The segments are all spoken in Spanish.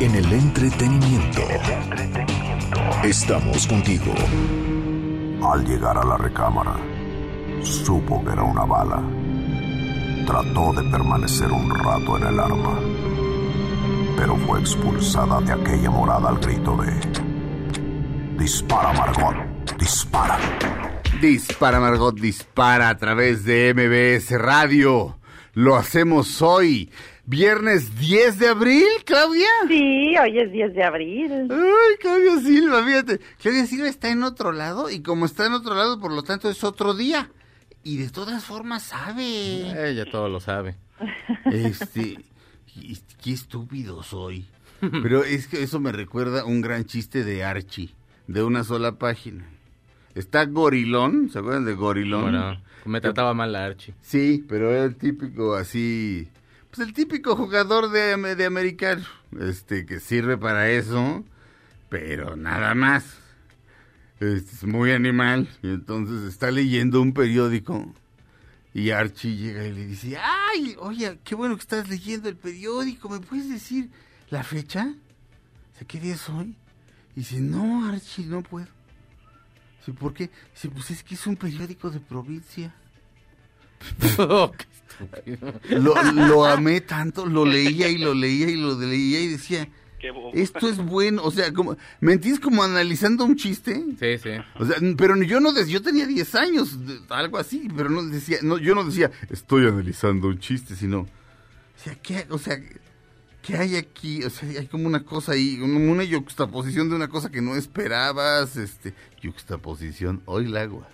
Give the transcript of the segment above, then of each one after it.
En el entretenimiento. Estamos contigo. Al llegar a la recámara, supo que era una bala. Trató de permanecer un rato en el arma, pero fue expulsada de aquella morada al grito de... Dispara, Margot, dispara. Dispara, Margot, dispara a través de MBS Radio. Lo hacemos hoy, viernes 10 de abril, Claudia. Sí, hoy es 10 de abril. Ay, Claudia Silva, fíjate. Claudia Silva está en otro lado y como está en otro lado, por lo tanto es otro día. Y de todas formas sabe. Ella todo lo sabe. Este, qué estúpido soy. Pero es que eso me recuerda un gran chiste de Archie, de una sola página. Está Gorilón, ¿se acuerdan de Gorilón? Bueno, me trataba mal la Archie. Sí, pero era el típico así, pues el típico jugador de, de americano, este, que sirve para eso, pero nada más. Este, Es muy animal, y entonces está leyendo un periódico y Archie llega y le dice, ay, oye, qué bueno que estás leyendo el periódico, ¿me puedes decir la fecha? ¿qué día es hoy? Y dice, no, Archie, no puedo. Dice, ¿por qué? Dice, pues es que es un periódico de provincia. Lo, lo amé tanto, lo leía y lo leía y lo leía y decía, esto es bueno, o sea, como, ¿me entiendes? Como analizando un chiste. Sí, sí. O sea, pero yo no, des- yo tenía 10 años, algo así, pero no decía, no, yo no decía, estoy analizando un chiste, sino, o sea, ¿qué, o sea, ¿qué hay aquí? O sea, hay como una cosa ahí, una, una yuxtaposición de una cosa que no esperabas, este, yuxtaposición, hoy la agua.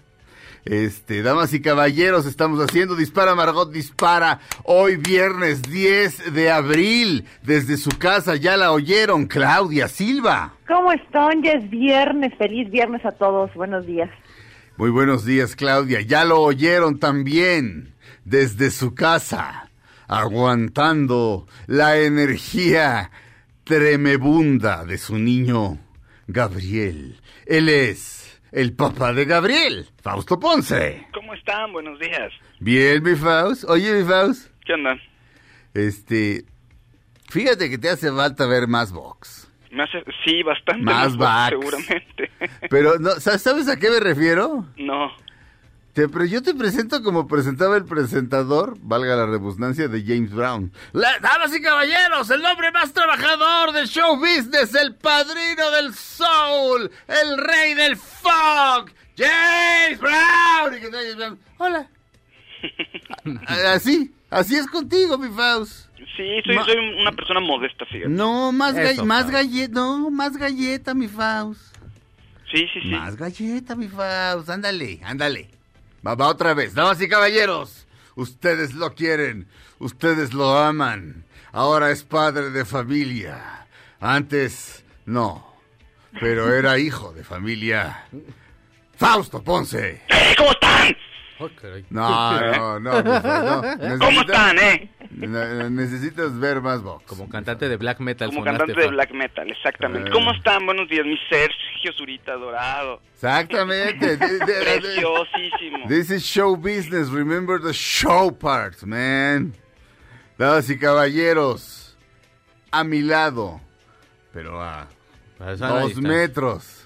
Este, damas y caballeros, estamos haciendo Dispara Margot Dispara. Hoy viernes 10 de abril, desde su casa ya la oyeron, Claudia Silva. ¿Cómo están? Ya es viernes. Feliz viernes a todos. Buenos días. Muy buenos días, Claudia. Ya lo oyeron también desde su casa, aguantando la energía tremebunda de su niño Gabriel. Él es el papá de Gabriel, Fausto Ponce. ¿Cómo están? Buenos días. Bien, mi Faust. Oye, mi Faust. ¿Qué onda? Este, fíjate que te hace falta ver más box. Me hace... Sí, bastante. Más box, backs. Seguramente. Pero, no, ¿sabes sabes a qué me refiero? no. Te, pre- yo te presento como presentaba el presentador, valga la redundancia, de James Brown. La- damas y caballeros, el hombre más trabajador del show business, el padrino del soul, el rey del funk, James Brown. Y que James Brown, Hola. Así, así es contigo, mi Faust. Sí, soy, Ma- soy una persona modesta, fíjate. No, más, Eso, más galleta, no, más galleta, mi Faust. Sí, sí, sí. Más galleta, mi Faust. Ándale, ándale. Va, va otra vez. Damas y caballeros, ustedes lo quieren, ustedes lo aman. Ahora es padre de familia. Antes, no. Pero era hijo de familia. Fausto Ponce. ¡Eh, ¿Cómo están? Oh, caray. No, no, no, Faust, no. ¿Cómo están, eh? Ne- Necesitas ver más box. Como cantante de black metal Como cantante de black metal, exactamente. Eh. ¿Cómo están? Buenos días, mi Sergio Zurita Dorado. Exactamente. Preciosísimo. This is show business. Remember the show part, man. Damas y caballeros, a mi lado, pero a dos distancia. metros.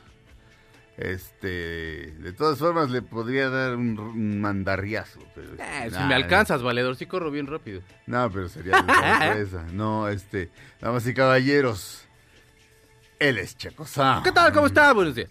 Este, de todas formas le podría dar un, un mandarriazo. Pero, Eh, si me alcanzas, valedor, sí corro bien rápido. No, pero sería sorpresa. No, este, damas y caballeros, él es Checo Sound. ¿Qué tal? ¿Cómo está? Buenos días.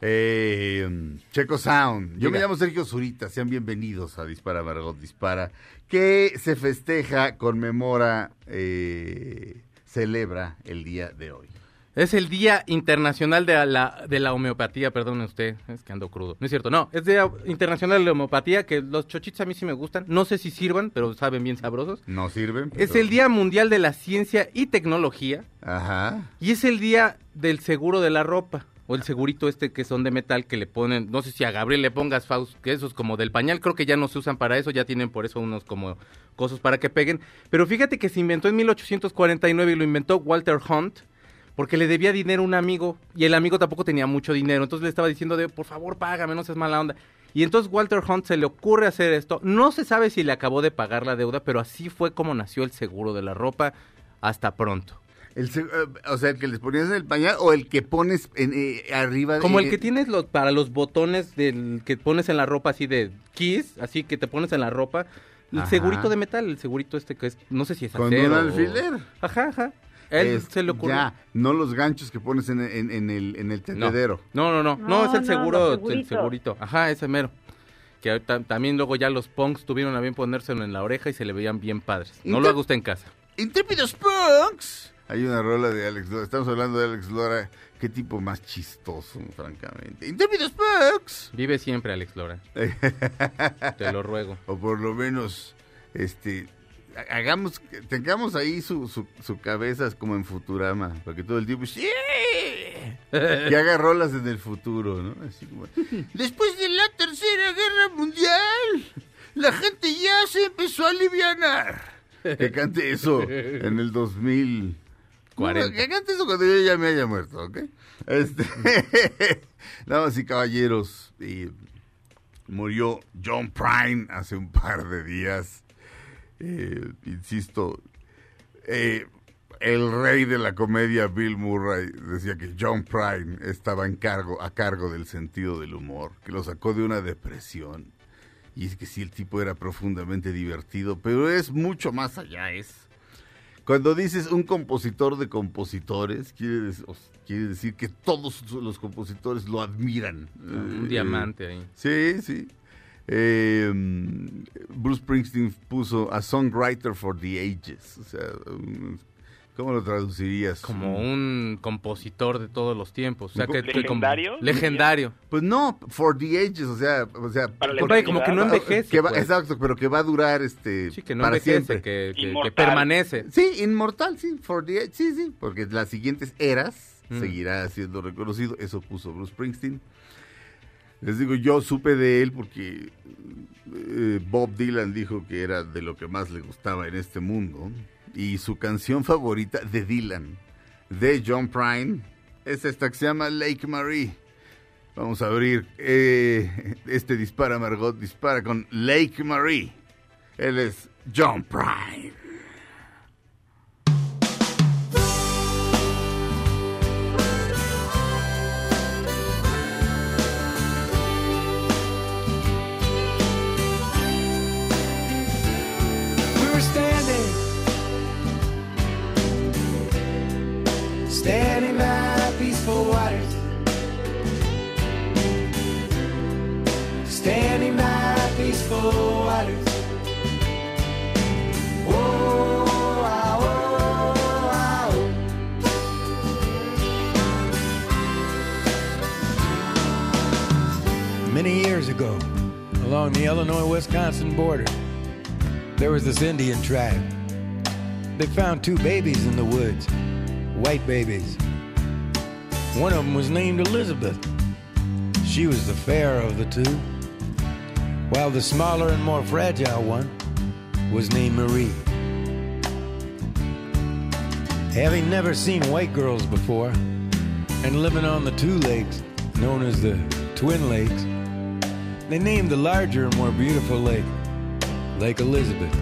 Eh, Checo Sound. Yo me llamo Sergio Zurita. Sean bienvenidos a Dispara Margot Dispara, que se festeja, conmemora, eh, celebra el día de hoy. Es el Día Internacional de la, de la Homeopatía, perdone usted, es que ando crudo. No es cierto, no, es Día Internacional de la Homeopatía, que los chochitos a mí sí me gustan. No sé si sirvan, pero saben bien sabrosos. No sirven. Es el Día Mundial de la Ciencia y Tecnología Ajá. y es el Día del Seguro de la Ropa. O el segurito este que son de metal que le ponen, no sé si a Gabriel le pongas Faust, que esos como del pañal, creo que ya no se usan para eso, ya tienen por eso unos como cosas para que peguen. Pero fíjate que se inventó en 1849 y lo inventó Walter Hunt, porque le debía dinero a un amigo y el amigo tampoco tenía mucho dinero, entonces le estaba diciendo de, por favor, págame, no seas mala onda. Y entonces Walter Hunt se le ocurre hacer esto, no se sabe si le acabó de pagar la deuda, pero así fue como nació el seguro de la ropa, hasta pronto. El eh, o sea, el que les ponías en el pañal o el que pones en, eh, arriba. de- Como el que tienes los, para los botones del que pones en la ropa así de Kiss, así que te pones en la ropa. El Ajá. segurito de metal, el segurito este que es, no sé si es Con acero un o- alfiler. Ajá, ajá. Él Es- se le ocurrió. Ya, no los ganchos que pones en, en- en el, en el No. tendedero. No, no, no, no, No, es el no, seguro, el segurito. Ajá, ese mero. Que ahorita- también luego ya los punks tuvieron a bien ponérselo en la oreja y se le veían bien padres. No lo haga usted en casa. ¡Intrépidos punks! Hay una rola de Alex Lora. Estamos hablando de Alex Lora. Qué tipo más chistoso, francamente. ¡Intrépidos punks! Vive siempre, Alex Lora. Te lo ruego. o por lo menos, este, hagamos, tengamos ahí su, su, cabeza como en Futurama, para que todo el tiempo, ¡sí! que haga rolas en el futuro, ¿no? Así como, después de la tercera guerra mundial, la gente ya se empezó a alivianar. Que cante eso en el 2000. 40. Que cante eso cuando yo ya me haya muerto, ¿ok? Este, damas y caballeros, y murió John Prine hace un par de días. Eh, insisto, eh, el rey de la comedia Bill Murray decía que John Prine estaba en cargo, a cargo del sentido del humor, que lo sacó de una depresión. Y es que sí, el tipo era profundamente divertido, pero es mucho más allá, es... Cuando dices un compositor de compositores, quiere, decir que todos los compositores lo admiran. Un Eh, diamante ahí. Sí, sí. Eh, Bruce Springsteen puso a songwriter for the ages. O sea, un- ¿cómo lo traducirías? Como un compositor de todos los tiempos. O sea, Un que, co- que como- ¿Legendario? legendario. Pues no, for the ages, o sea, o sea, Para la como que no envejece. que va- pues. exacto, pero que va a durar este Sí, que no para envejece, siempre. que, que- que Inmortal. permanece. Sí, inmortal, sí, for the age, sí, sí, porque las siguientes eras Mm. seguirá siendo reconocido, eso puso Bruce Springsteen. Les digo, yo supe de él porque eh, Bob Dylan dijo que era de lo que más le gustaba en este mundo y su canción favorita de Dylan, de John Prine, es esta que se llama Lake Marie. Vamos a abrir eh, este Dispara Margot, dispara con Lake Marie. Él es John Prine. Standing by peaceful waters, standing by peaceful waters. Ah, ah. Many years ago, along the Illinois Wisconsin border, there was this Indian tribe. They found two babies in the woods, white babies. One of them was named Elizabeth. She was the fairer of the two, while the smaller and more fragile one was named Marie. Having never seen white girls before, and living on the two lakes known as the Twin Lakes, they named the larger and more beautiful lake Lake Elizabeth.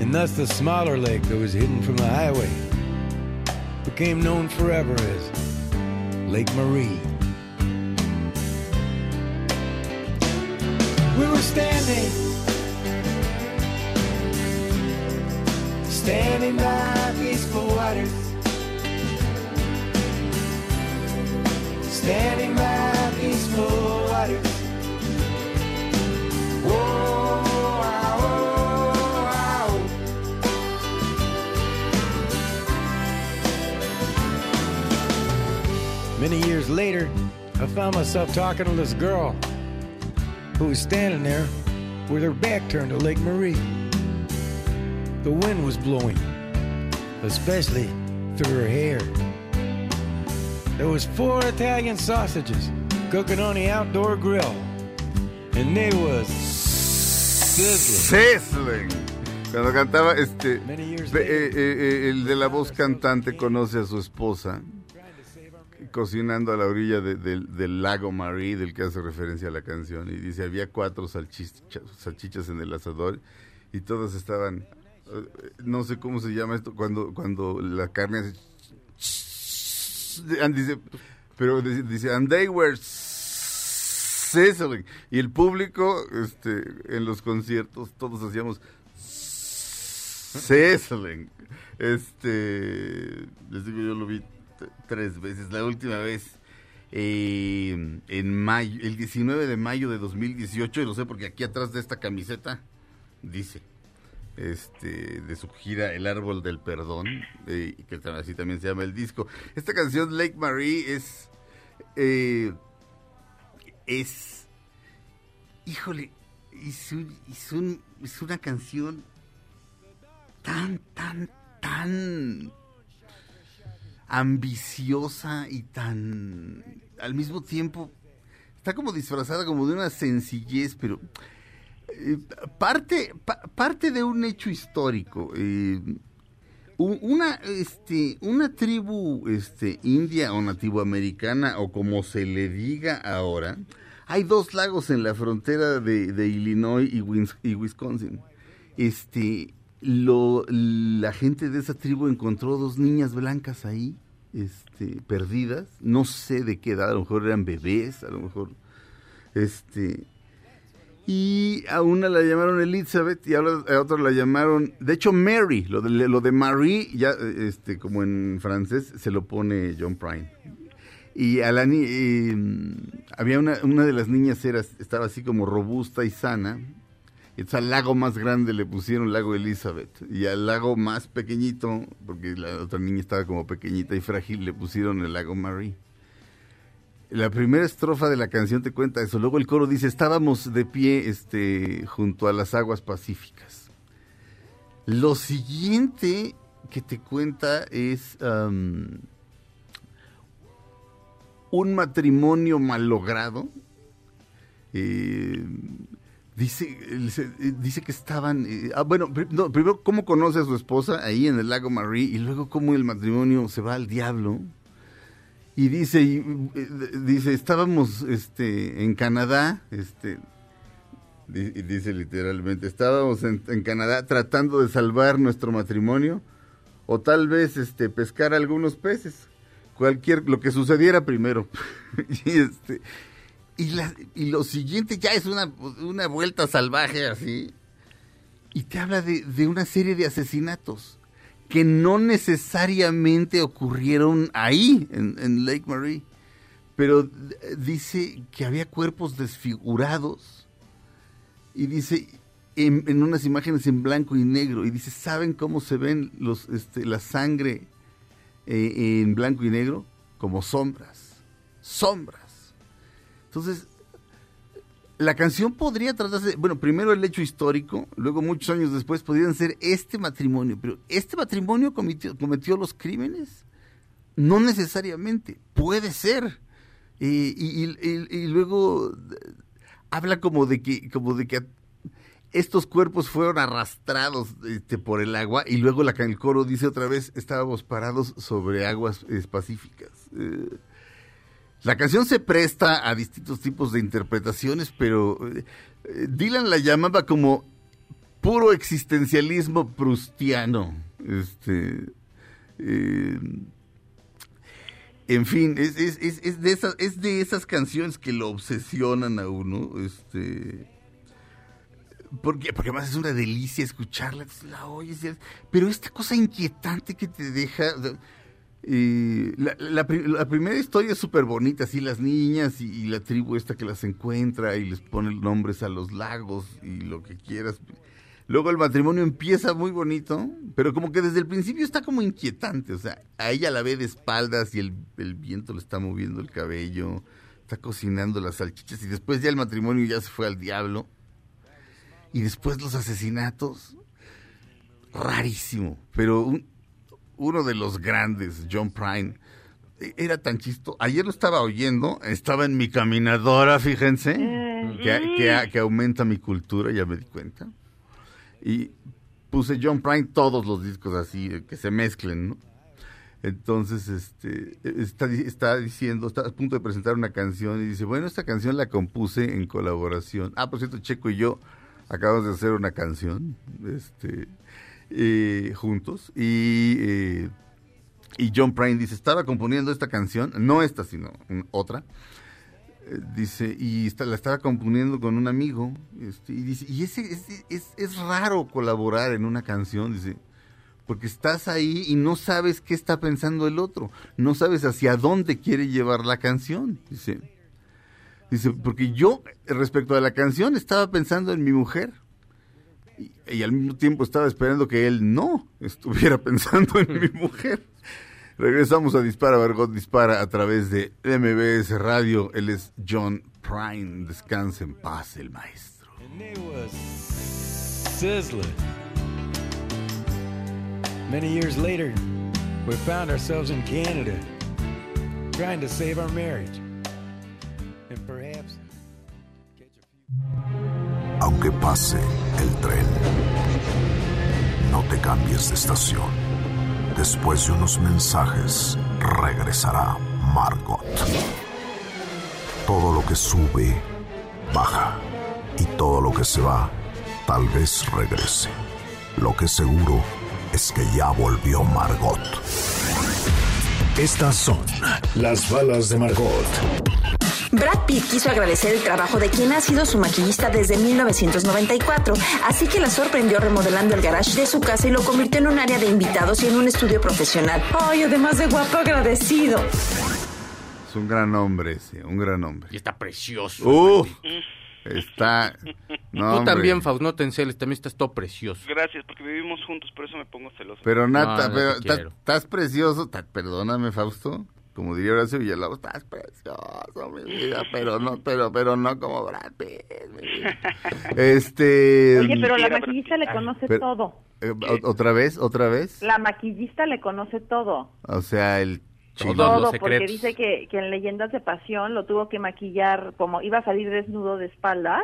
And thus the smaller lake that was hidden from the highway became known forever as Lake Marie. We were standing, standing by peaceful waters, standing by peaceful waters. Whoa, Many years later, I found myself talking to this girl who was standing there with her back turned to Lake Marie. The wind was blowing, especially through her hair. There was four Italian sausages cooking on the outdoor grill, and they was sizzling. Sizzling. Cuando cantaba, este, eh, eh, eh, el de la voz cantante conoce a su esposa cocinando a la orilla de- del- lago Marie, del que hace referencia a la canción, y dice, había cuatro salchichas, en el asador y todas estaban, eh, no sé cómo se llama esto, cuando, cuando la carne hace... dice, pero dice, and they were sizzling. Y el público, este, en los conciertos, todos hacíamos sizzling. Este, les digo, yo lo vi tres veces. La última vez eh, en mayo, el 19 de mayo de 2018, y lo sé porque aquí atrás de esta camiseta dice, este, de su gira El Árbol del Perdón, eh, que así también se llama el disco. Esta canción, Lake Marie, es, eh, es, híjole, es una canción tan, tan, tan ambiciosa y tan al mismo tiempo está como disfrazada como de una sencillez, pero eh, parte pa- parte de un hecho histórico. eh, una este una tribu este india o nativoamericana o como se le diga ahora hay dos lagos en la frontera de, de Illinois y, y Wisconsin este lo la gente de esa tribu encontró dos niñas blancas ahí este perdidas no sé de qué edad a lo mejor eran bebés a lo mejor este y a una la llamaron Elizabeth y a la- otra la llamaron, de hecho Mary, lo de, lo de Marie, ya este, como en francés, se lo pone John Prine. Y a la ni- eh, había una, una de las niñas era, estaba así como robusta y sana. Entonces al lago más grande le pusieron lago Elizabeth. Y al lago más pequeñito, porque la otra niña estaba como pequeñita y frágil, le pusieron el lago Marie. La primera estrofa de la canción te cuenta eso. Luego el coro dice, estábamos de pie este, junto a las aguas pacíficas. Lo siguiente que te cuenta es un matrimonio malogrado. Eh, dice, eh, dice que estaban... eh, ah, bueno, no, primero cómo conoce a su esposa ahí en el lago Marie y luego cómo el matrimonio se va al diablo. Y dice, y, eh, dice, estábamos este, en Canadá, este, y dice literalmente, estábamos en, en Canadá tratando de salvar nuestro matrimonio, o tal vez este, pescar algunos peces, cualquier, lo que sucediera primero. y este, y, la- y lo siguiente ya es una, una vuelta salvaje así, y te habla de, de una serie de asesinatos que no necesariamente ocurrieron ahí, en, en Lake Marie, pero dice que había cuerpos desfigurados y dice en, en unas imágenes en blanco y negro y dice, ¿saben cómo se ven los, este, la sangre eh, en blanco y negro? Como sombras, sombras. Entonces, la canción podría tratarse, bueno, primero el hecho histórico, luego muchos años después podrían ser este matrimonio, pero ¿este matrimonio cometió, cometió los crímenes? No necesariamente, puede ser. Y luego eh, habla como de que, como de que estos cuerpos fueron arrastrados este, por el agua y luego la, el coro dice otra vez, estábamos parados sobre aguas eh, pacíficas. Eh, la canción se presta a distintos tipos de interpretaciones, pero eh, eh, Dylan la llamaba como puro existencialismo prustiano. Este, eh, en fin, es, de esas, canciones que lo obsesionan a uno. Este, porque, porque además es una delicia escucharla, pero esta cosa inquietante que te deja... eh, la, la pri- la primera historia es súper bonita, así las niñas y, y la tribu esta que las encuentra y les pone nombres a los lagos y lo que quieras. Luego el matrimonio empieza muy bonito, pero como que desde el principio está como inquietante. O sea, a ella la ve de espaldas y el, el viento le está moviendo el cabello, está cocinando las salchichas y después ya el matrimonio ya se fue al diablo. Y después los asesinatos. Rarísimo. Pero un- uno de los grandes, John Prine, e- era tan chisto. Ayer lo estaba oyendo, estaba en mi caminadora, fíjense, que, que- que aumenta mi cultura, ya me di cuenta. Y puse John Prine todos los discos así, eh, que se mezclen, ¿no? Entonces, este, está, di- está diciendo, está a punto de presentar una canción y dice, bueno, esta canción la compuse en colaboración. Ah, por cierto, Checo y yo acabamos de hacer una canción, este, eh, juntos. Y, eh, y John Prine dice, estaba componiendo esta canción, no esta, sino otra. Eh, dice, y está- la estaba componiendo con un amigo. este, y dice, y es, es raro colaborar en una canción, dice porque estás ahí y no sabes qué está pensando el otro, no sabes hacia dónde quiere llevar la canción, dice. Dice, porque yo respecto a la canción estaba pensando en mi mujer y, y al mismo tiempo estaba esperando que él no estuviera pensando en mi mujer. Regresamos a Dispara, Margot Dispara a través de MBS Radio. Él es John Prine. Descanse en paz, el maestro. Many years later, we found ourselves in Canada, trying to save our marriage. Aunque pase el tren, no te cambies de estación. Después de unos mensajes, regresará Margot. Todo lo que sube, baja. Y todo lo que se va, tal vez regrese. Lo que seguro es que ya volvió Margot. Estas son las balas de Margot. Brad Pitt quiso agradecer el trabajo de quien ha sido su maquillista desde 1994, así que la sorprendió remodelando el garage de su casa y lo convirtió en un área de invitados y en un estudio profesional. Ay, además de guapo agradecido. Es un gran hombre ese, un gran hombre. Y está precioso. Uh, está... No, Tú hombre. también, Faust, no te enceles, también estás todo precioso. Gracias, porque vivimos juntos, por eso me pongo celoso. Pero Nata, No, no pero estás precioso, ta- perdóname Fausto, como diría Horacio Villalobos, estás precioso, mi vida, pero no, pero, pero no como Brad Pitt, mi vida. Este, Oye, pero la maquillista le conoce Pero- todo. eh, otra vez, otra vez, La maquillista le conoce todo. o sea, el Todos chingón. los todo, porque dice que, que en Leyendas de Pasión lo tuvo que maquillar como iba a salir desnudo de espaldas.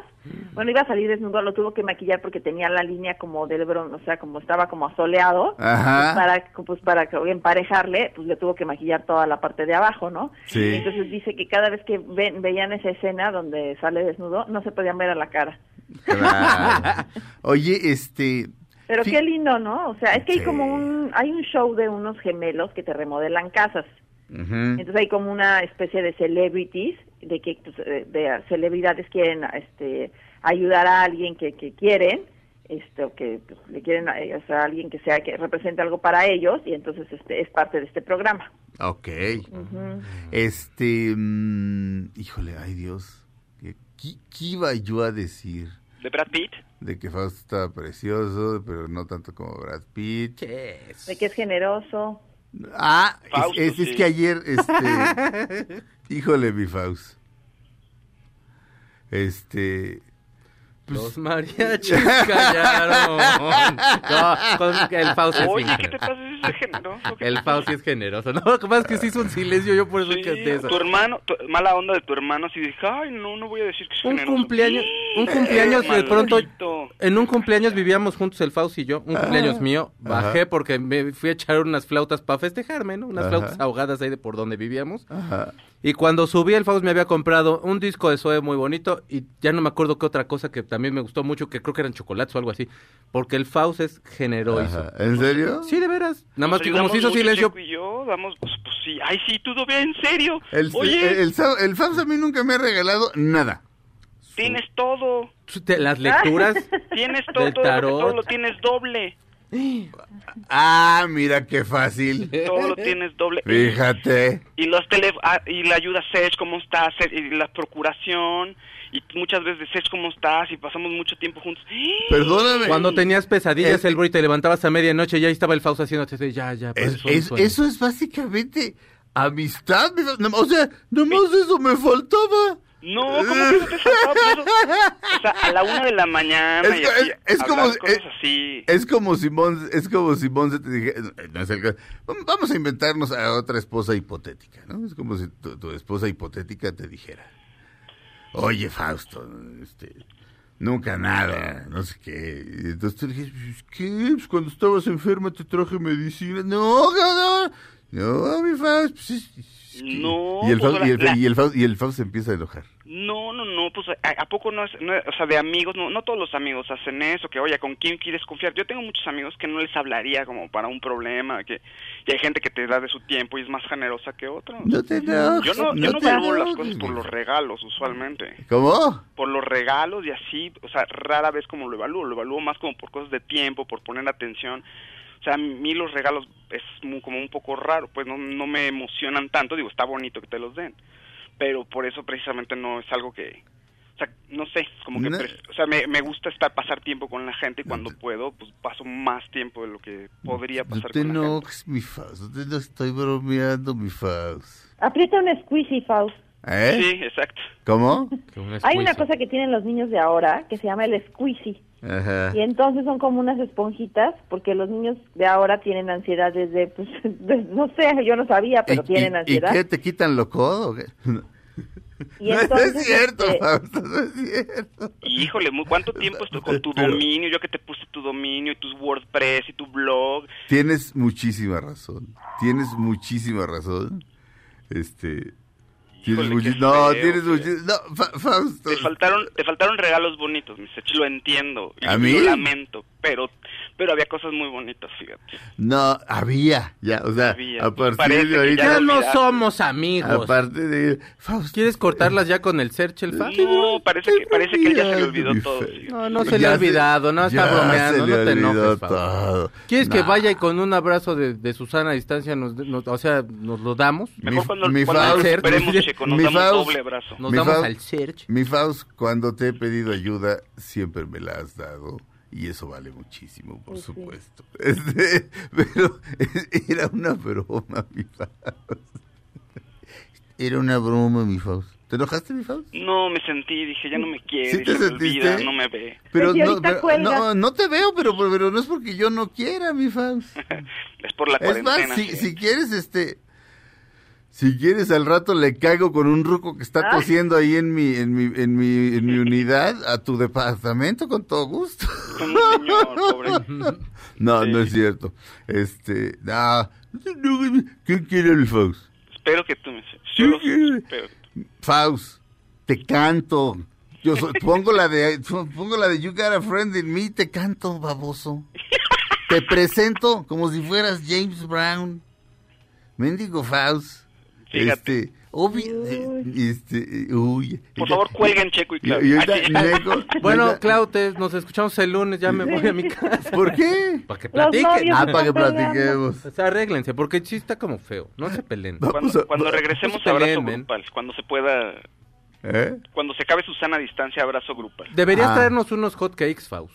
Bueno, iba a salir desnudo, lo tuvo que maquillar porque tenía la línea como del bron, o sea, como estaba como asoleado. Ajá. Pues para, pues para emparejarle, pues le tuvo que maquillar toda la parte de abajo, ¿no? Sí. Entonces dice que cada vez que ven- veían esa escena donde sale desnudo, no se podían ver a la cara. Claro. Oye, este, Pero Sí. qué lindo, ¿no? O sea, es que hay como un, hay un show de unos gemelos que te remodelan casas. Entonces hay como una especie de celebrities, de que pues, eh, de celebridades quieren este, ayudar a alguien que, que quieren, este, o que pues, le quieren eh, o sea, a alguien que sea que represente algo para ellos y entonces este es parte de este programa. ok, este, mm, híjole, ay Dios, ¿qué, qué- qué iba yo a decir? ¿De Brad Pitt? De que Fausto estaba precioso, pero no tanto como Brad Pitt. Yes. De que es generoso. Ah, es- Fausto, es, es sí. que ayer, este, híjole, mi Faust. Este, Los mariachis callaron. No, con- el Faust es Oye, ¿qué te generoso. pasa? ¿Eso es generoso? ¿Qué El sí es generoso. No, lo que pasa es que sí hizo un silencio, yo por eso Sí, canté eso. tu hermano, tu- mala onda de tu hermano, así dije, ay, no, no voy a decir que es Un generoso. cumpleaños, un cumpleaños de pronto, en un cumpleaños vivíamos juntos el Faust y yo, un cumpleaños mío, bajé Ajá. porque me fui a echar unas flautas para festejarme, ¿no? Unas Ajá. flautas ahogadas ahí de por donde vivíamos. ajá, Y cuando subí el Faust me había comprado un disco de Zoe muy bonito y ya no me acuerdo qué otra cosa que también me gustó mucho, que creo que eran chocolates o algo así, porque el Faust es generoso. ajá. ¿En serio? Sí, de veras. Nada más Nos que como se hizo silencio, Checo y yo damos, pues, pues sí, ay, sí, tú lo en serio. El, Oye, el, el, Sa- el Faust a mí nunca me ha regalado nada. tienes todo, las lecturas, tienes todo, Del todo, tarot. todo lo tienes doble. Ah, mira qué fácil. Todo lo tienes doble. Fíjate. Y los tele, ah, y la ayuda Sech, ¿cómo estás? Y la procuración. Y muchas veces, Sech, ¿cómo estás? Y pasamos mucho tiempo juntos. Perdóname. Cuando tenías pesadillas, Es- el bro, y te levantabas a medianoche, ya ahí estaba el Fausto haciéndote, de, ya, ya, pues, Es- eso es es- sueño". eso es básicamente amistad. O sea, nomás eso me faltaba. No, ¿cómo que no te? Pues eso- o sea, a la una de la mañana Es y así, es como- cosas es- así. Es como si Monse, es como si Monse te dijera, no es el caso. vamos a inventarnos a otra esposa hipotética, ¿no? Es como si tu, tu esposa hipotética te dijera, oye Fausto, este, nunca nada, no sé qué. Entonces tú le "Pues, ¿qué? Pues cuando estabas enferma te traje medicina. No, no, no, no, mi Fausto. pues, es- es que-". No, Y el, pues, Fausto, y, el, la- y el Fausto- y el Fausto se empieza a enojar. No, no, no, pues ¿a, a poco no es, no o sea, de amigos, no, no todos los amigos hacen eso, que oye, ¿con quién quieres confiar? Yo tengo muchos amigos que no les hablaría como para un problema, que y hay gente que te da de su tiempo y es más generosa que otros. No te enojes, Yo no, yo no valoro las cosas por los regalos, usualmente. ¿Cómo? Por los regalos y así, o sea, rara vez como lo evalúo, lo evalúo más como por cosas de tiempo, por poner atención. O sea, a mí los regalos es muy, como un poco raro, pues no, no me emocionan tanto, digo, está bonito que te los den, pero por eso precisamente no es algo que, o sea, no sé, como que, No. o sea, me, me gusta estar, pasar tiempo con la gente y cuando puedo, pues paso más tiempo de lo que podría No pasar te con la gente. enojes, mi Fausto, te no estoy bromeando, mi Fausto. Aprieta un squeezy, Faust. ¿Eh? Sí, exacto. ¿Cómo? Hay una cosa que tienen los niños de ahora que se llama el squeezy. Ajá. Y entonces son como unas esponjitas, porque los niños de ahora tienen ansiedad desde, pues, de- no sé, yo no sabía, pero ¿Y- tienen y, ¿Y ansiedad. qué? ¿Te quitan lo codo? o qué? Y no, entonces, es cierto, este, Fausto, no es cierto. Híjole, ¿cuánto tiempo estoy con tu Pero- dominio? Yo que te puse tu dominio y tus WordPress y tu blog. Tienes muchísima razón. Tienes muchísima razón. Este. Tienes Híjole, no, feo, tienes muchísimo. No, Fa- Fausto. Te faltaron, te faltaron regalos bonitos, mi Sech, lo entiendo. ¿A lo mí? lamento, pero, pero había cosas muy bonitas, fíjate. No, había, ya, o sea, Había. a partir Parece de que ahorita. Ya no olvidaste. somos amigos. Aparte de. Fausto. ¿Quieres cortarlas ya con el search, el fa? No, parece que, parece que él ya se le olvidó todo. fíjate. No, no se le Ya ha olvidado, no está ya bromeando, no te enojes, todo. ¿Quieres que Nah. vaya y con un abrazo de, de Susana a distancia, nos, nos- o sea, nos lo damos? Mejor Mi- cuando, mi cuando nos Faust- recuperemos, mi- Checo, nos mi damos Faust- doble abrazo. Nos damos Faust- al search. Mi Faust, cuando te he pedido ayuda, siempre me la has dado. Y eso vale muchísimo, por Sí, sí. supuesto. Este, pero era una broma, mi Faust. Era una broma, mi Faust. ¿Te enojaste, mi Faust? No, me sentí, dije, ya no me quiere, ¿Sí te se sentiste? olvida, no me ve. Pero, Sí, no, pero- no, no te veo, pero, pero no es porque yo no quiera, mi Faust. Es por la Es cuarentena. más, si, quieres, este... Si quieres, al rato le caigo con un ruco que está Ah. tosiendo ahí en mi, en mi, en mi, en mi unidad a tu departamento con todo gusto. Como un señor, pobre. No, Sí. no es cierto. Este, no. ¿Quién quiere mi Faust? Espero que tú me... Yo lo sé, espero. Faust, te canto. Yo pongo la de, pongo la de You Got a Friend in Me, te canto, baboso. Te presento como si fueras James Brown. Mendigo Faust. Fíjate. Este, obvi- este, uy. Por favor, cuelguen Checo y Neco- Bueno, ahorita- Clau, te- nos escuchamos el lunes, ya me voy a mi casa. ¿Por qué? Para que platiquen. Ah, para que platiquemos. O sea, arréglense, porque sí está como feo. No se peleen. Vamos Cuando, a- cuando regresemos, se abrazo peleen, grupal. Cuando se pueda... ¿Eh? Cuando se acabe Susana a distancia, abrazo grupal. Deberías Ah. traernos unos hot cakes, Faust.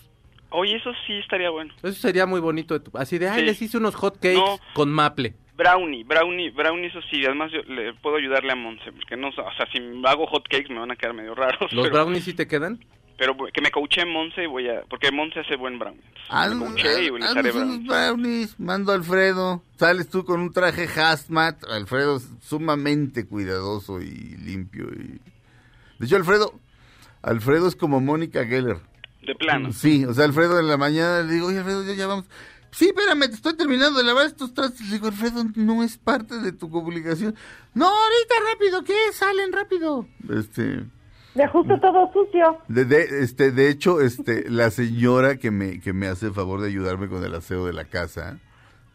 Oye, eso sí estaría bueno. Eso sería muy bonito. de tu- Así de, ay, Sí. les hice unos hot cakes No. con maple. Brownie, brownie, brownie, eso sí. Además, yo le puedo ayudarle a Monse. Porque no, o sea, si hago hot cakes me van a quedar medio raros. ¿Los pero, brownies sí te quedan? pero que me coache Monse y voy a... Porque Monse hace buen brownie. Haz- me coaché y haré haznos unos brownie. brownies, mando a Alfredo. Sales tú con un traje hazmat. Alfredo es sumamente cuidadoso y limpio. Y... De hecho, Alfredo, Alfredo es como Mónica Geller. De plano. Sí, o sea, Alfredo en la mañana le digo, oye, Alfredo, ya, ya vamos. Sí, espérame, te estoy terminando de lavar estos trastes. Le digo, Alfredo, no es parte de tu obligación. No, ahorita rápido, ¿qué? Salen rápido. Este... De justo todo sucio. De, de- este, de hecho, este, la señora que me, que me hace el favor de ayudarme con el aseo de la casa,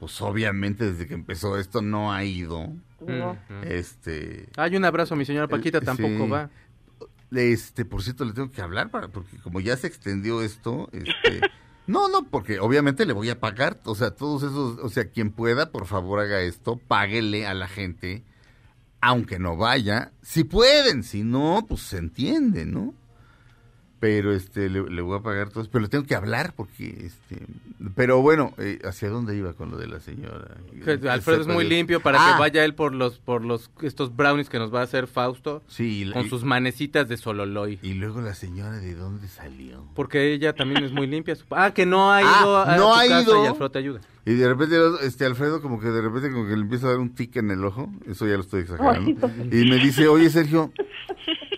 pues obviamente desde que empezó esto no ha ido. No. Este, Hay un abrazo, mi señora Paquita, Eh, tampoco sí. va. este, por cierto, le tengo que hablar para, porque como ya se extendió esto, este, No, no, porque obviamente le voy a pagar, o sea, todos esos, o sea, quien pueda, por favor haga esto, páguele a la gente, aunque no vaya, si pueden, si no, pues se entiende, ¿no? Pero este, le, le voy a pagar todos, pero le tengo que hablar porque, este, pero bueno, eh, ¿hacia dónde iba con lo de la señora? Alfredo es muy limpio para Ah, que vaya él por los por los estos brownies que nos va a hacer Fausto Sí, con y- sus manecitas de sololoy. Y luego la señora, ¿de dónde salió? Porque ella también es muy limpia. su- Ah, que no ha Ah, ido a, no tu ha casa ido. y Alfredo te ayuda. Y de repente, este Alfredo, como que de repente, como que le empieza a dar un tic en el ojo. Eso ya lo estoy exagerando. Y me dice, oye, Sergio,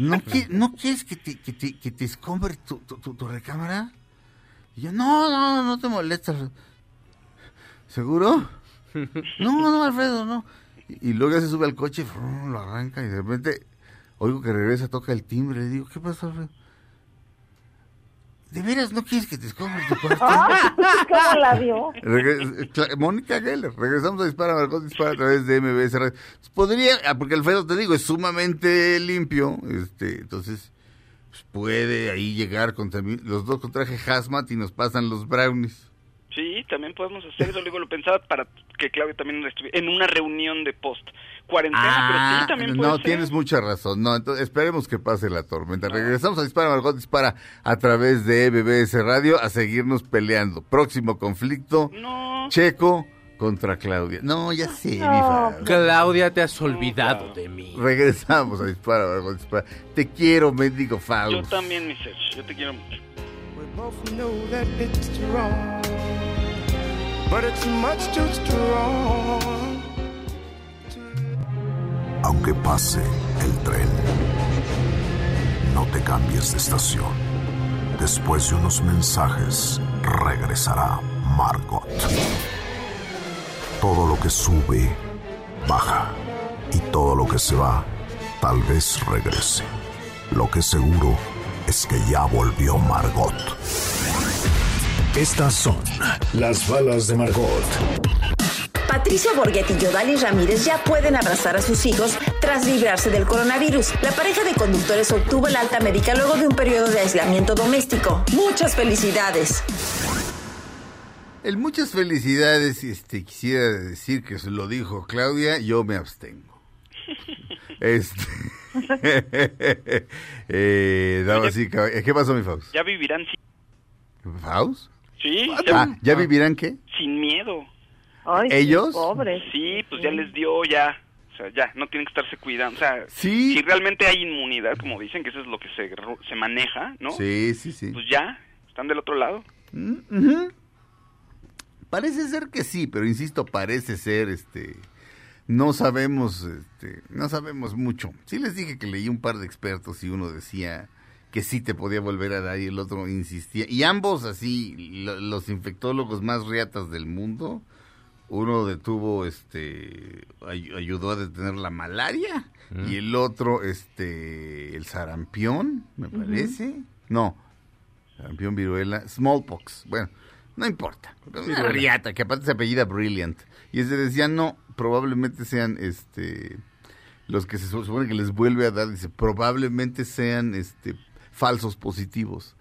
¿no, qui- ¿no quieres que te, que te, que te escombre tu, tu, tu- tu recámara? Y yo, no, no, no te molesta. Alfredo". ¿Seguro? No, no, Alfredo, no. Y, y luego ya se sube al coche, frum, lo arranca y de repente oigo que regresa, toca el timbre. Le digo, ¿qué pasa, Alfredo? ¿De veras no quieres que te escombre tu cuarto? ¿Cómo la vio? Mónica Geller, regresamos a Dispara, Margot Dispara a través de MBS Radio. Podría, ah, porque Alfredo, te digo, es sumamente limpio, este, entonces pues, puede ahí llegar con también- los dos con traje hazmat y nos pasan los brownies. Sí, también podemos hacer eso. Luego lo pensaba para que Claudia también estuviera en una reunión de post cuarentena, pero sí también puede Ah, no, ser. tienes mucha razón. No, entonces esperemos que pase la tormenta. Regresamos a Dispara, Margot Dispara a través de MBS Radio a seguirnos peleando. Próximo conflicto, No. Checo contra Claudia. No, ya sé, mi No. Claudia, te has olvidado de mí. Regresamos a Dispara, Margot Dispara. Te quiero, mendigo Faust. Yo también, mi Serge, yo te quiero mucho. We both know that it's wrong, but it's much too strong. Aunque pase el tren, no te cambies de estación. Después de unos mensajes, regresará Margot. Todo lo que sube, baja. Y todo lo que se va, tal vez regrese. Lo que seguro es que ya volvió Margot. Estas son las balas de Margot. Patricia Borghetti y Yodalis Ramírez ya pueden abrazar a sus hijos tras librarse del coronavirus. La pareja de conductores obtuvo el alta médica luego de un periodo de aislamiento doméstico. Muchas felicidades. El muchas felicidades, este, quisiera decir que se lo dijo Claudia, yo me abstengo. Este, eh, damas y caballeros, ¿qué pasó mi Faust? Ya vivirán sin... ¿Faust? Sí, ya- Ah, ¿ya vivirán qué? sin miedo. Ay, ¿Ellos? Pobre. Sí, pues ya les dio ya. O sea, ya, no tienen que estarse cuidando. O sea, Sí. si realmente hay inmunidad, como dicen, que eso es lo que se, se maneja, ¿no? Sí, sí, sí. Pues ya, están del otro lado. Mm. Parece ser que sí, pero insisto, parece ser, este, no sabemos, este, no sabemos mucho. Sí les dije que leí un par de expertos y uno decía que sí te podía volver a dar y el otro insistía. Y ambos así, lo- los infectólogos más riatas del mundo, uno detuvo, este, ay- ayudó a detener la malaria y el otro, este, el sarampión, me parece. No, Sarampión, viruela, smallpox. Bueno, no importa. Una riata, que aparte se apellida Brilliant. Y ese decía, no, probablemente sean este los que se su- supone que les vuelve a dar, dice, probablemente sean este falsos positivos.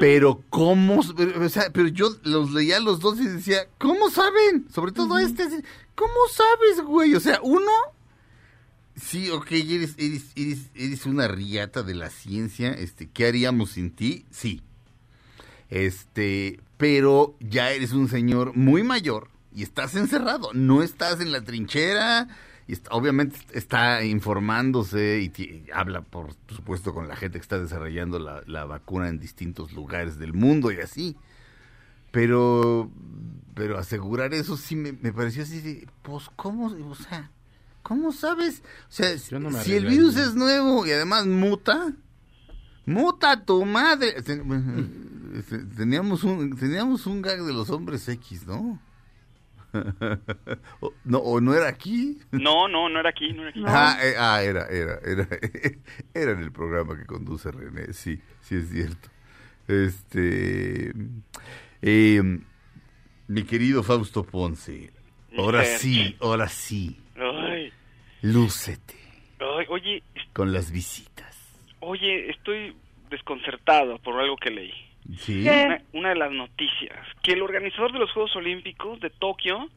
Pero cómo, o sea, pero yo los leía los dos y decía, ¿cómo saben? Sobre todo este, así, ¿cómo sabes, güey? O sea, uno Sí, ok, eres, eres, eres, eres una riata de la ciencia, este, ¿qué haríamos sin ti? Sí. Este, pero ya eres un señor muy mayor y estás encerrado, no estás en la trinchera, y obviamente está informándose y habla, por supuesto, con la gente que está desarrollando la, la vacuna en distintos lugares del mundo y así. Pero, pero asegurar eso sí me, me pareció así de, pues, ¿cómo? O sea, ¿cómo sabes? O sea, no me si el virus es nuevo y además muta, muta tu madre. Este, Teníamos un, teníamos un gag de los hombres X, ¿no? o, no, ¿O no era aquí? No, no, no era aquí, no era aquí. Ah, eh, ah, era, era, era, era en el programa que conduce René, sí, sí es cierto. Este, eh, mi querido Fausto Ponce, ahora sí, ahora sí, Ay, lúcete ay, oye, con las visitas. oye, estoy desconcertado por algo que leí. Una, una de las noticias, que el organizador de los Juegos Olímpicos de Tokio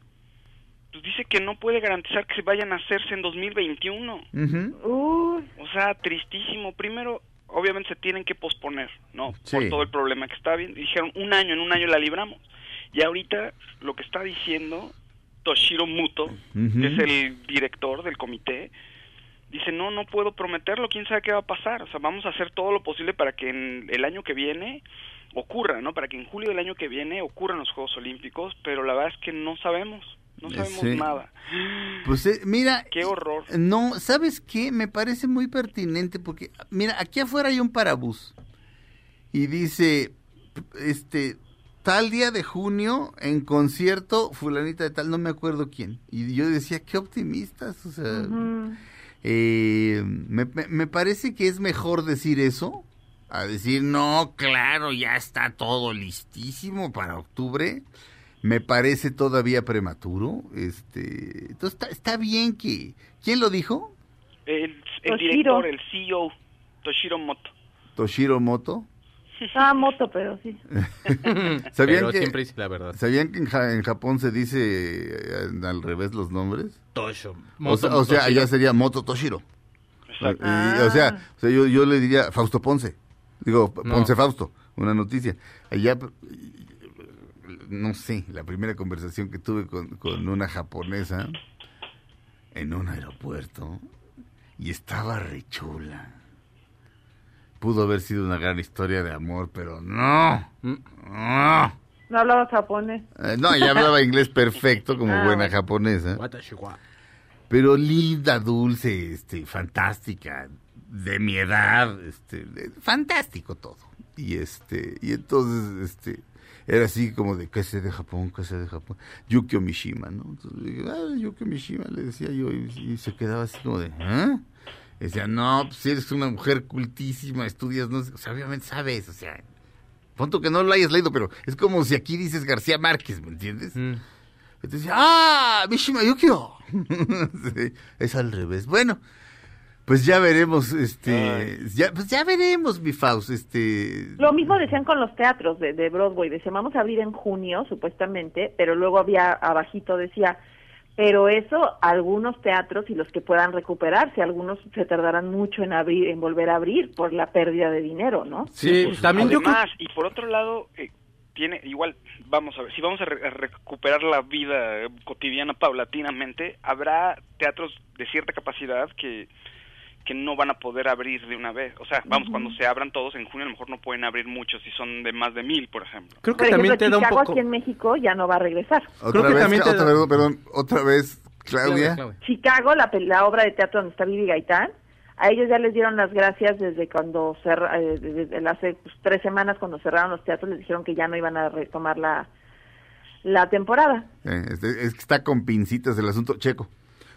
pues dice que no puede garantizar que se vayan a hacerse en 2021. Ujú. Uy, O sea, tristísimo. Primero, obviamente se tienen que posponer, ¿no? Por todo el problema que está bien. Dijeron, un año, en un año la libramos. Y ahorita lo que está diciendo Toshiro Muto, que es el director del comité, dice, no, no puedo prometerlo, quién sabe qué va a pasar. O sea, vamos a hacer todo lo posible para que en el año que viene ocurra, ¿no? Para que en julio del año que viene ocurran los Juegos Olímpicos, pero la verdad es que no sabemos, no sabemos sí. nada. Pues eh, mira, Qué horror. No, ¿sabes qué? Me parece muy pertinente porque, mira, aquí afuera hay un parabús y dice, este, tal día de junio en concierto, fulanita de tal, no me acuerdo quién. Y yo decía, qué optimistas, o sea, eh, me, me- me parece que es mejor decir eso a decir, no, claro, ya está todo listísimo para octubre. Me parece todavía prematuro. Este, entonces está, está bien que... ¿Quién lo dijo? El, director, el CEO, Toshiro Moto. Toshiro Moto. Ah, moto, pero sí. ¿Sabían Pero que, siempre dice la verdad. ¿Sabían que en, Ja- en Japón se dice eh, al revés los nombres? Tosho. O sea, o sea, allá sería Moto Toshiro. Exacto. Y, o sea, o sea, yo, yo le diría Fausto Ponce. Digo, No. Ponce Fausto, una noticia. Allá, no sé, la primera conversación que tuve con, con una japonesa en un aeropuerto y estaba rechula. Pudo haber sido una gran historia de amor, pero no. Mm. No, No hablaba japonés. Eh, no ella hablaba inglés perfecto como Ah, buena japonesa. Pero linda, dulce, este, fantástica, de mi edad, este, fantástico todo. Y este, y entonces, este, era así como de, ¿qué sé de Japón? ¿Qué sé de Japón? Yukio Mishima, ¿no? Entonces le dije, ah, Yukio Mishima, le decía yo, y, y se quedaba así como de, ¿ah? Decía, no, pues eres una mujer cultísima, estudias, no sé, o sea, obviamente sabes, o sea, punto que no lo hayas leído, pero es como si aquí dices García Márquez, ¿me entiendes? Mm. Entonces, ¡ah! Mishima Yukio. Sí, es al revés. Bueno, pues ya veremos, este, ya, pues ya veremos, mi Faust, este. Lo mismo decían con los teatros de, de Broadway, decían vamos a abrir en junio, supuestamente, pero luego había abajito decía, pero eso algunos teatros y los que puedan recuperarse, algunos se tardarán mucho en abrir, en volver a abrir por la pérdida de dinero, ¿no? Sí, Pues, también yo creo... Además, y por otro lado, eh, tiene igual, vamos a ver, si vamos a, re- a recuperar la vida eh, cotidiana paulatinamente, habrá teatros de cierta capacidad que que no van a poder abrir de una vez. O sea, vamos, cuando se abran todos en junio, a lo mejor no pueden abrir muchos si son de más de mil, por ejemplo. Creo que Por también ejemplo, te da un Chicago poco... aquí en México ya no va a regresar. Otra creo que vez, también te otra da- vez, perdón, otra vez, Claudia. Claudia. Chicago, la, la obra de teatro donde está Vivi Gaitán, a ellos ya les dieron las gracias desde cuando cerra, eh, desde hace pues, tres semanas cuando cerraron los teatros les dijeron que ya no iban a retomar la la temporada. Eh, este- es que está con pincitas el asunto checo.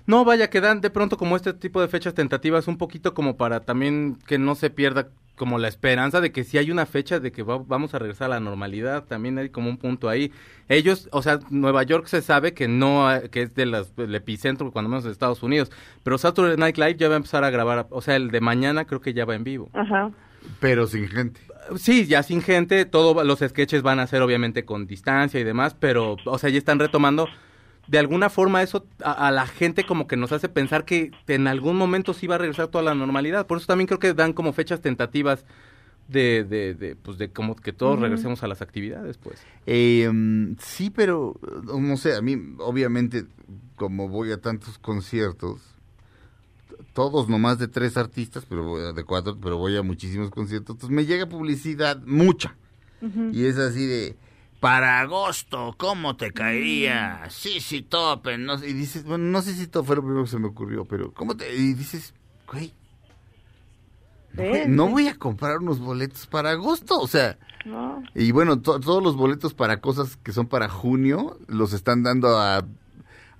No, vaya, que dan de pronto como este tipo de fechas tentativas un poquito como para también que no se pierda como la esperanza de que si hay una fecha de que va- vamos a regresar a la normalidad, también hay como un punto ahí. Ellos, o sea, Nueva York se sabe que no, que es de las, del epicentro, cuando menos de Estados Unidos, pero Saturday Night Live ya va a empezar a grabar, o sea, el de mañana creo que ya va en vivo. Ajá. Pero sin gente. Sí, ya sin gente, todos los sketches van a ser obviamente con distancia y demás, pero, o sea, ya están retomando. De alguna forma eso a, a la gente como que nos hace pensar que en algún momento sí va a regresar toda la normalidad. Por eso también creo que dan como fechas tentativas de, de, de pues de como que todos regresemos a las actividades, pues. Eh, mm, sí, pero no sé, a mí obviamente como voy a tantos conciertos, todos nomás de tres artistas, pero voy a- de cuatro, pero voy a muchísimos conciertos, entonces me llega publicidad mucha. Y es así de para agosto, ¿cómo te caería? Sí, sí, topen, no sé, y dices, bueno, no sé si todo fue lo primero que se me ocurrió, pero ¿cómo te y dices, güey, no, no voy a comprar unos boletos para agosto, o sea, No. y bueno, to- todos los boletos para cosas que son para junio los están dando a...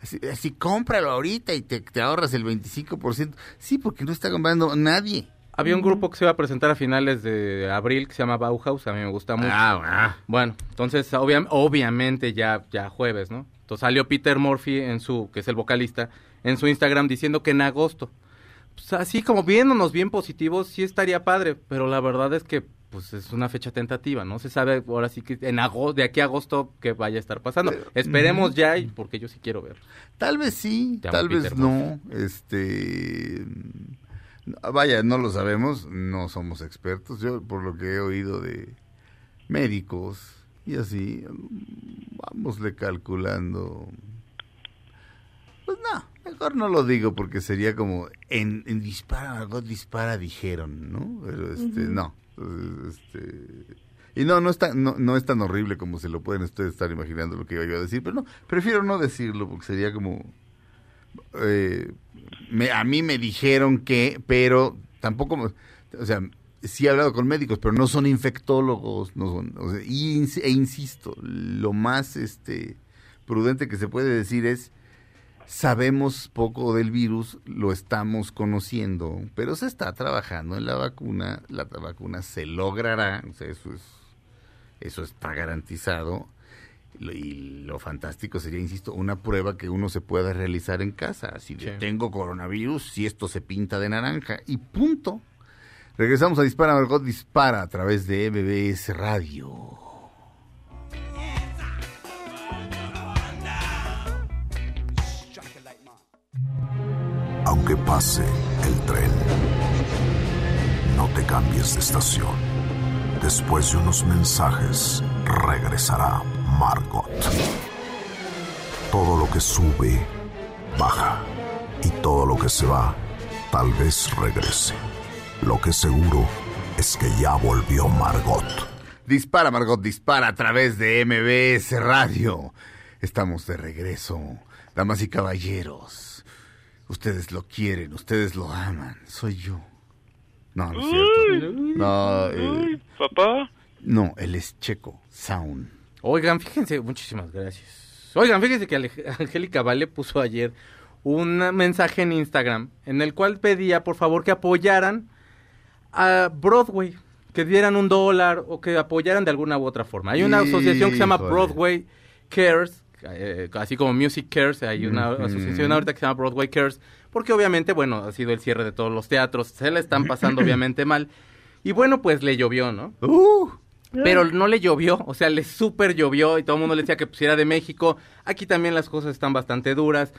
Así, así, cómpralo ahorita y te, te ahorras el 25%. Sí, porque no está comprando nadie. Había un grupo que se iba a presentar a finales de abril que se llama Bauhaus, a mí me gusta mucho. Ah, Bueno, entonces obvia- obviamente ya, ya jueves, ¿no? Entonces salió Peter Murphy en su, que es el vocalista, en su Instagram diciendo que en agosto. Pues así como viéndonos bien positivos, sí estaría padre, pero la verdad es que pues es una fecha tentativa, no se sabe ahora sí que en agosto, de aquí a agosto que vaya a estar pasando. Esperemos ya, porque yo sí quiero ver. Tal vez sí, tal vez no. Este, vaya, no lo sabemos, no somos expertos. Yo, por lo que he oído de médicos y así, vámosle calculando. Pues no, mejor no lo digo porque sería como en, en dispara, algo dispara, dijeron, ¿no? Pero este, no. Este, y no, no es, tan, no, no es tan horrible como se lo pueden ustedes estar imaginando lo que iba yo a decir, pero no, prefiero no decirlo porque sería como... Eh, me, a mí me dijeron que, pero tampoco, o sea, sí he hablado con médicos, pero no son infectólogos, no son, o y, e insisto, lo más este prudente que se puede decir es sabemos poco del virus, lo estamos conociendo, pero se está trabajando en la vacuna, la vacuna se logrará, o sea, eso es eso está garantizado y lo fantástico sería, insisto, una prueba que uno se pueda realizar en casa. Si tengo coronavirus, si esto se pinta de naranja y punto. Regresamos a Dispara, Margot Dispara a través de MBS Radio. Aunque pase el tren, no te cambies de estación. Después de unos mensajes, regresará Margot. Todo lo que sube, baja. Y todo lo que se va, tal vez regrese. Lo que seguro es que ya volvió Margot. Dispara, Margot, dispara a través de MBS Radio. Estamos de regreso, damas y caballeros. Ustedes lo quieren, ustedes lo aman. Soy yo. No, no es cierto. No, eh, papá. No, él es Checo Sound. Oigan, fíjense, muchísimas gracias. Oigan, fíjense que Angélica Vale puso ayer un mensaje en Instagram en el cual pedía por favor que apoyaran a Broadway, que dieran un dólar o que apoyaran de alguna u otra forma. Hay una asociación que se llama Broadway Cares, eh, así como Music Cares, hay una asociación ahorita que se llama Broadway Cares, porque obviamente, bueno, ha sido el cierre de todos los teatros, se le están pasando obviamente mal. Y bueno, pues le llovió, ¿no? Uh. Pero no le llovió, o sea, le súper llovió y todo el mundo le decía que pusiera de México. Aquí también las cosas están bastante duras.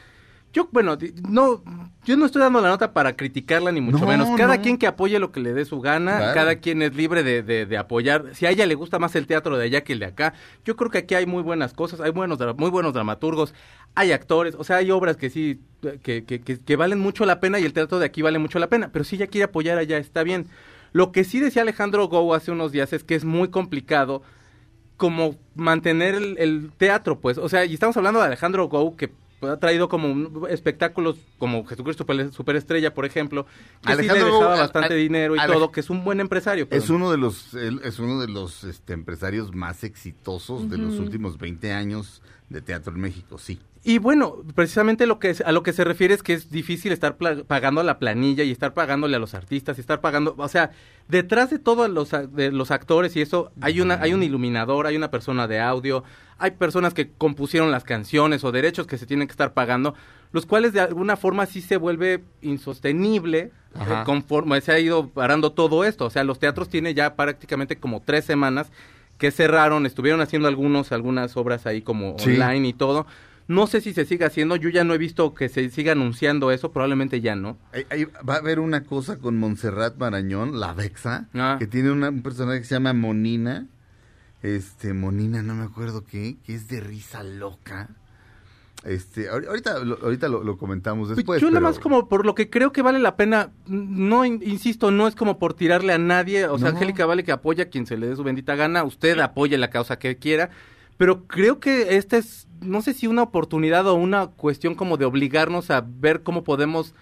Yo, bueno, no, yo no estoy dando la nota para criticarla ni mucho menos. Cada quien que apoye lo que le dé su gana, cada quien es libre de, de, apoyar. Si a ella le gusta más el teatro de allá que el de acá, yo creo que aquí hay muy buenas cosas, hay buenos, muy buenos dramaturgos, hay actores, o sea, hay obras que sí, que, que, que, que valen mucho la pena y el teatro de aquí vale mucho la pena. Pero si ella quiere apoyar allá, está bien. Lo que sí decía Alejandro Gou hace unos días es que es muy complicado como mantener el, teatro, pues. O sea, y estamos hablando de Alejandro Gou, que ha traído como espectáculos como Jesucristo Superestrella, por ejemplo, que sí le dejaba bastante dinero y todo, que es un buen empresario. Es uno de los es uno de los este, empresarios más exitosos de los últimos 20 años de teatro en México, sí. Y bueno, precisamente lo que a lo que se refiere es que es difícil estar pagando la planilla y estar pagándole a los artistas y estar pagando, o sea, detrás de todos los, de los actores y eso hay una hay un iluminador, hay una persona de audio, hay personas que compusieron las canciones o derechos que se tienen que estar pagando, los cuales de alguna forma sí se vuelve insostenible eh, conforme se ha ido parando todo esto, o sea, los teatros tienen ya prácticamente como tres semanas que cerraron, estuvieron haciendo algunos algunas obras ahí como online y todo no sé si se sigue haciendo, yo ya no he visto que se siga anunciando eso, probablemente ya no. va a haber una cosa con Montserrat Marañón, la Vexa, ah. que tiene un personaje que se llama Monina. Este, Monina, no me acuerdo qué, que es de risa loca. Este, ahorita, ahorita lo, comentamos pues después. Yo nada más como por lo que creo que vale la pena, no, insisto, no es como por tirarle a nadie, o sea, Angélica vale que apoya a quien se le dé su bendita gana, usted apoye la causa que quiera, pero creo que esta es no sé si una oportunidad o una cuestión como de obligarnos a ver cómo podemos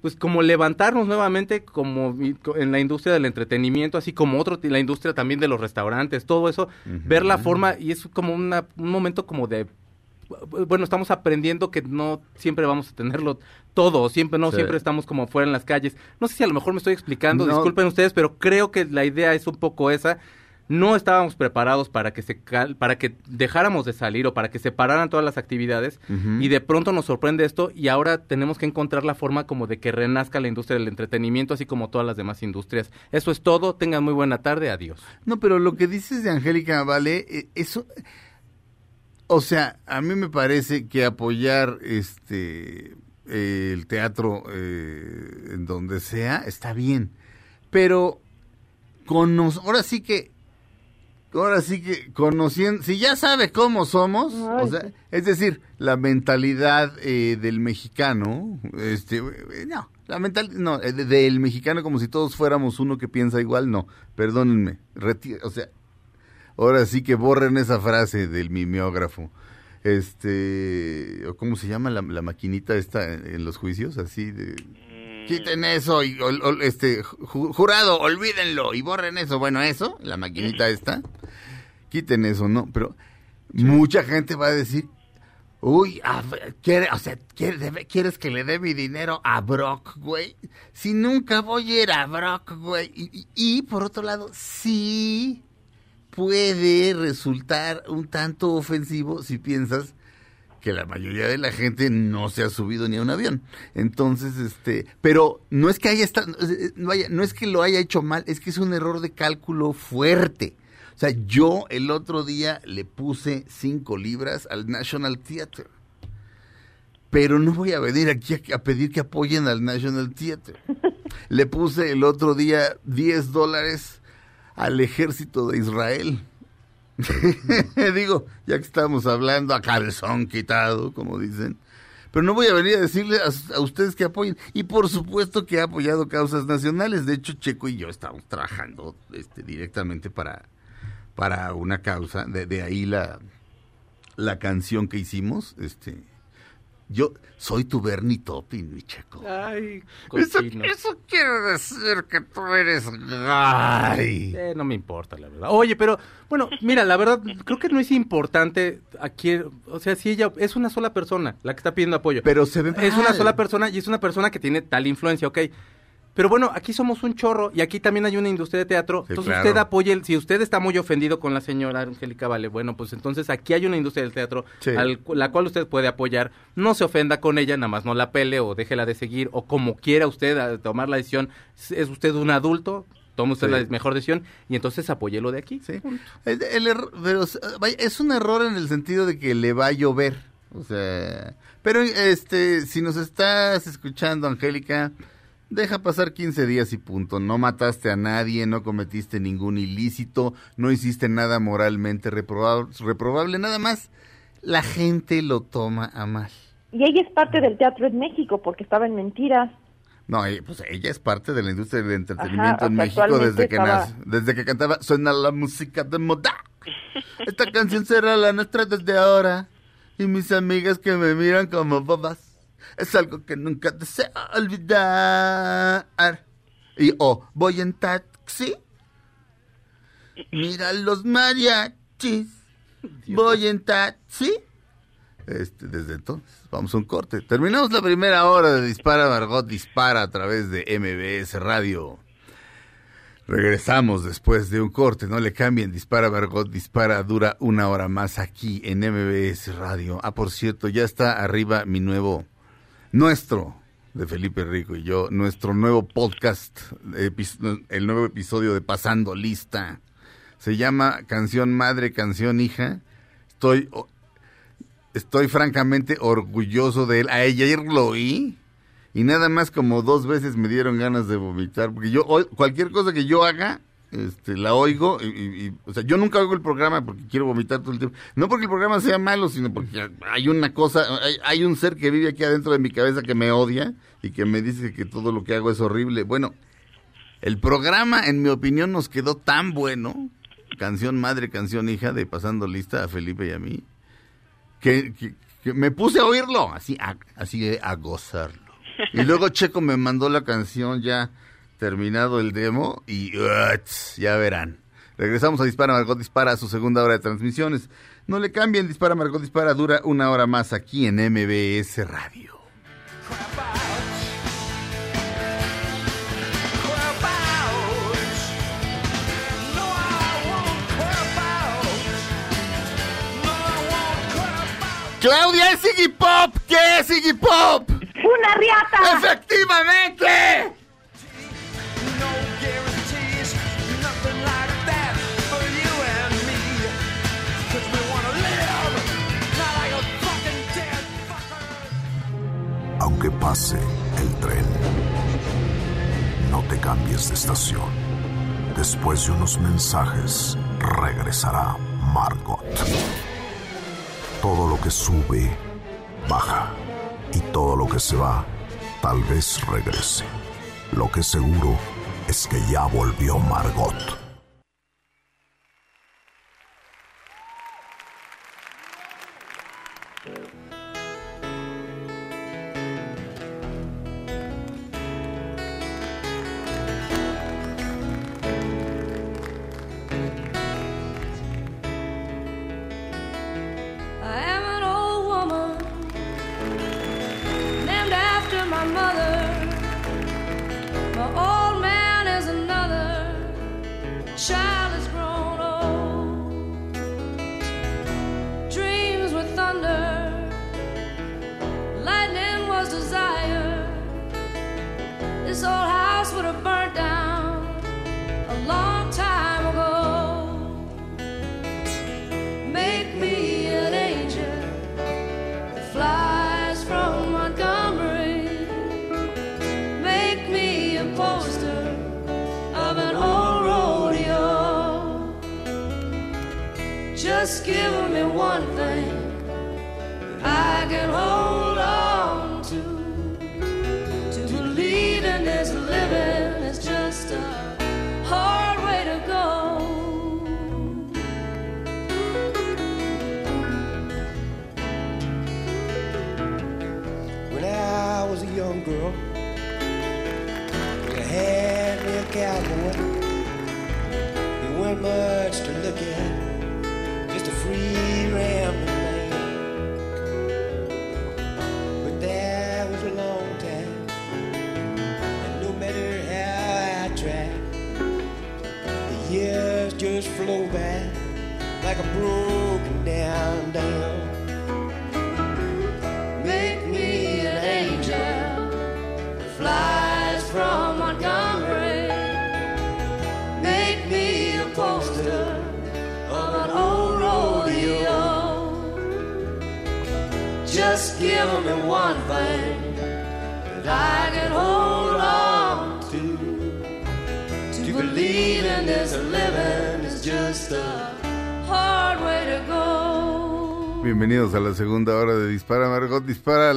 pues como levantarnos nuevamente como en la industria del entretenimiento, así como otro, la industria también de los restaurantes, todo eso, ver la forma y es como un momento como de bueno, estamos aprendiendo que no siempre vamos a tenerlo todo, siempre no siempre estamos como fuera en las calles. No sé si a lo mejor me estoy explicando, disculpen ustedes, pero creo que la idea es un poco esa no estábamos preparados para que se cal- para que dejáramos de salir o para que se pararan todas las actividades y de pronto nos sorprende esto y ahora tenemos que encontrar la forma como de que renazca la industria del entretenimiento así como todas las demás industrias. Eso es todo, tengan muy buena tarde, adiós. No, pero lo que dices de Angélica Vale, eh, eso, o sea, a mí me parece que apoyar este eh, el teatro eh, en donde sea está bien, pero cono- ahora sí que ahora sí que conociendo, si ya sabe cómo somos, o sea, es decir, la mentalidad eh, del mexicano, este, eh, no, la mental, no, eh, de- del mexicano como si todos fuéramos uno que piensa igual, no, perdónenme, o sea, ahora sí que borren esa frase del mimeógrafo. Este, ¿cómo se llama la, la maquinita esta en, en los juicios? Así de, quiten eso y ol- ol- este ju- jurado, olvídenlo y borren eso. Bueno, eso, la maquinita esta, quiten eso, ¿no? Pero mucha gente va a decir, uy, a quiere, o sea, quiere- debe- ¿quieres que le dé mi dinero a Brock, güey? Si nunca voy a ir a Brock, güey. Y, y- y, por otro lado, sí puede resultar un tanto ofensivo si piensas que la mayoría de la gente no se ha subido ni a un avión. Entonces, este, pero no es que haya estado, no, haya- no es que lo haya hecho mal, es que es un error de cálculo fuerte. O sea, yo el otro día le puse cinco libras al National Theatre. Pero no voy a venir aquí a, a pedir que apoyen al National Theatre. Le puse el otro día 10 dólares al ejército de Israel. Digo, ya que estamos hablando a calzón quitado, como dicen. Pero no voy a venir a decirle a, a ustedes que apoyen. Y por supuesto que ha apoyado causas nacionales. De hecho, Checo y yo estamos trabajando este, directamente para, para una causa. De, de ahí la, la canción que hicimos. Este, yo soy tu Bernie Topping, mi Checo. Ay, Eso, eso quiere decir que tú eres gay. Eh, no me importa, la verdad. Oye, pero bueno, mira, la verdad, creo que no es importante aquí, o sea, si ella es una sola persona la que está pidiendo apoyo. Pero se ve Es una sola persona y es una persona que tiene tal influencia, ok. Pero bueno, aquí somos un chorro y aquí también hay una industria de teatro. Sí, entonces claro. usted apoye, el- si usted está muy ofendido con la señora Angélica Vale, bueno, pues entonces aquí hay una industria del teatro Sí. al la cual usted puede apoyar. No se ofenda con ella, nada más no la pele o déjela de seguir o como quiera usted a tomar la decisión. Es- usted un adulto, toma usted Sí. la mejor decisión y entonces apóyelo de aquí. Sí. El- pero, es un error en el sentido de que le va a llover. O sea, pero este, si nos estás escuchando, Angélica, deja pasar 15 días y punto. No mataste a nadie, no cometiste ningún ilícito, no hiciste nada moralmente reprobable, reprobable nada más. La gente lo toma a mal. Y ella es parte del teatro en México porque estaba en Mentiras. No, eh, pues ella es parte de la industria del entretenimiento Ajá, en México desde que estaba- nace, desde que cantaba Suena la música de moda. Esta canción será la nuestra desde ahora. Y mis amigas que me miran como bobas. Es algo que nunca deseo olvidar. Y oh, voy en taxi. Mira los mariachis. Voy en taxi. Este, desde entonces, vamos a un corte. Terminamos la primera hora de Dispara Margot Dispara a través de MBS Radio. Regresamos después de un corte, no le cambien, Dispara Margot Dispara, dura una hora más aquí en MBS Radio. Ah, por cierto, ya está arriba mi nuevo, nuestro, de Felipe Rico y yo, nuestro nuevo podcast, el nuevo episodio de Pasando Lista. Se llama Canción Madre, Canción Hija. Estoy estoy francamente orgulloso de él. Ayer lo oí y nada más como dos veces me dieron ganas de vomitar, porque yo cualquier cosa que yo haga, este, la oigo y, o sea, yo nunca oigo el programa porque quiero vomitar todo el tiempo. No porque el programa sea malo, sino porque hay una cosa, hay, un ser que vive aquí adentro de mi cabeza que me odia y que me dice que todo lo que hago es horrible. Bueno, el programa, en mi opinión, nos quedó tan bueno, canción madre, canción hija, de pasando lista a Felipe y a mí, que, me puse a oírlo, así, así a gozarlo. Y luego Checo me mandó la canción ya terminado el demo y ya verán. Regresamos a Dispara Margot Dispara, a su segunda hora de transmisiones. No le cambien, Dispara Margot Dispara dura una hora más aquí en MBS Radio. Claudia, es Iggy Pop. ¿Qué es Iggy Pop? Una riata. Efectivamente. Aunque pase el tren, no te cambies de estación. Después de unos mensajes, regresará Margot. Todo lo que sube, baja. Y todo lo que se va, tal vez regrese. Lo que seguro es que ya volvió Margot.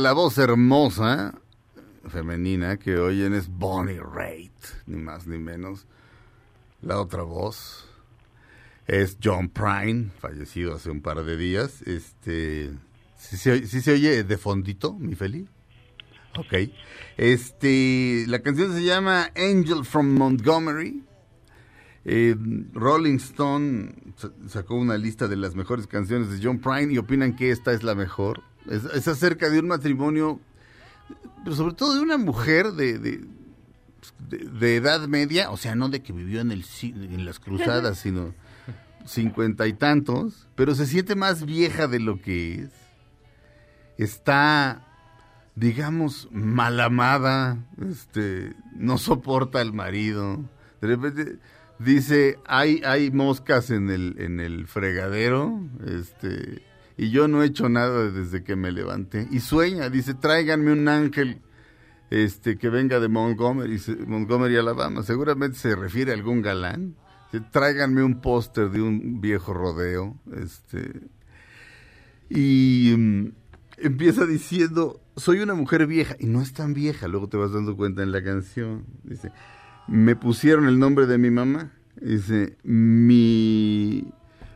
La voz hermosa femenina que oyen es Bonnie Raitt, ni más ni menos. La otra voz es John Prine, fallecido hace un par de días. Este, ¿sí se, oye- de fondito, mi Feli? Ok. Este, la canción se llama Angel from Montgomery. Eh, Rolling Stone sa- sacó una lista de las mejores canciones de John Prine y opinan que esta es la mejor. Es, es acerca de un matrimonio, pero sobre todo de una mujer de, de, de- de edad media, o sea, no de que vivió en, el, en las cruzadas, sino cincuenta y tantos, pero se siente más vieja de lo que es. Está, digamos, mal amada, este, no soporta al marido. De repente dice, hay, hay moscas en el, en el fregadero, este, y yo no he hecho nada desde que me levanté. Y sueña, dice, tráiganme un ángel este, que venga de Montgomery, Montgomery, Alabama. Seguramente se refiere a algún galán. Dice, Tráiganme un póster de un viejo rodeo. Este, y mm, empieza diciendo, soy una mujer vieja, y no es tan vieja, luego te vas dando cuenta en la canción. Dice, me pusieron el nombre de mi mamá. Dice, mi,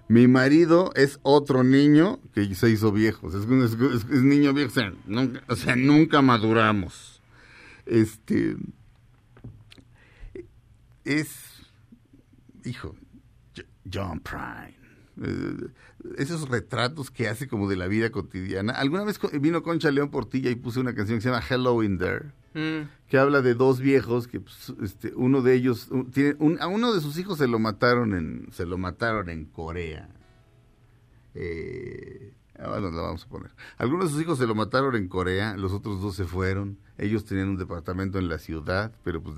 mi marido es otro niño que se hizo viejo. Es, niño viejo, o sea, nunca, o sea, nunca maduramos. Este, es, hijo, Jo- John Prine. Eh, esos retratos que hace como de la vida cotidiana. Alguna vez vino Concha León Portilla y puse una canción que se llama Hello in There, Mm. que habla de dos viejos que pues, este, uno de ellos tiene un- a uno de sus hijos se lo mataron en se lo mataron en Corea. Eh, nos la vamos a poner. Algunos de sus hijos se lo mataron en Corea, los otros dos se fueron. Ellos tenían un departamento en la ciudad, pero pues